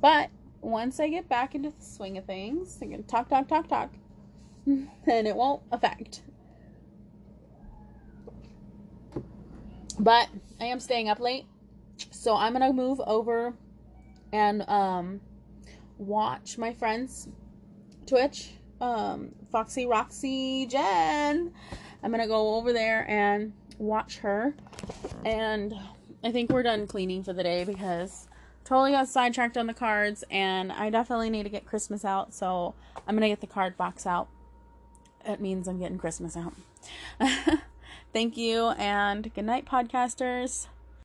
But once I get back into the swing of things, I can talk, talk, talk, talk, and it won't affect. But I am staying up late, so I'm gonna move over and um, watch my friends Twitch, um, Foxy Roxy Jen. I'm gonna go over there and watch her, and I think we're done cleaning for the day because totally got sidetracked on the cards, and I definitely need to get Christmas out, so I'm gonna get the card box out. It means I'm getting Christmas out. Thank you, and good night, podcasters.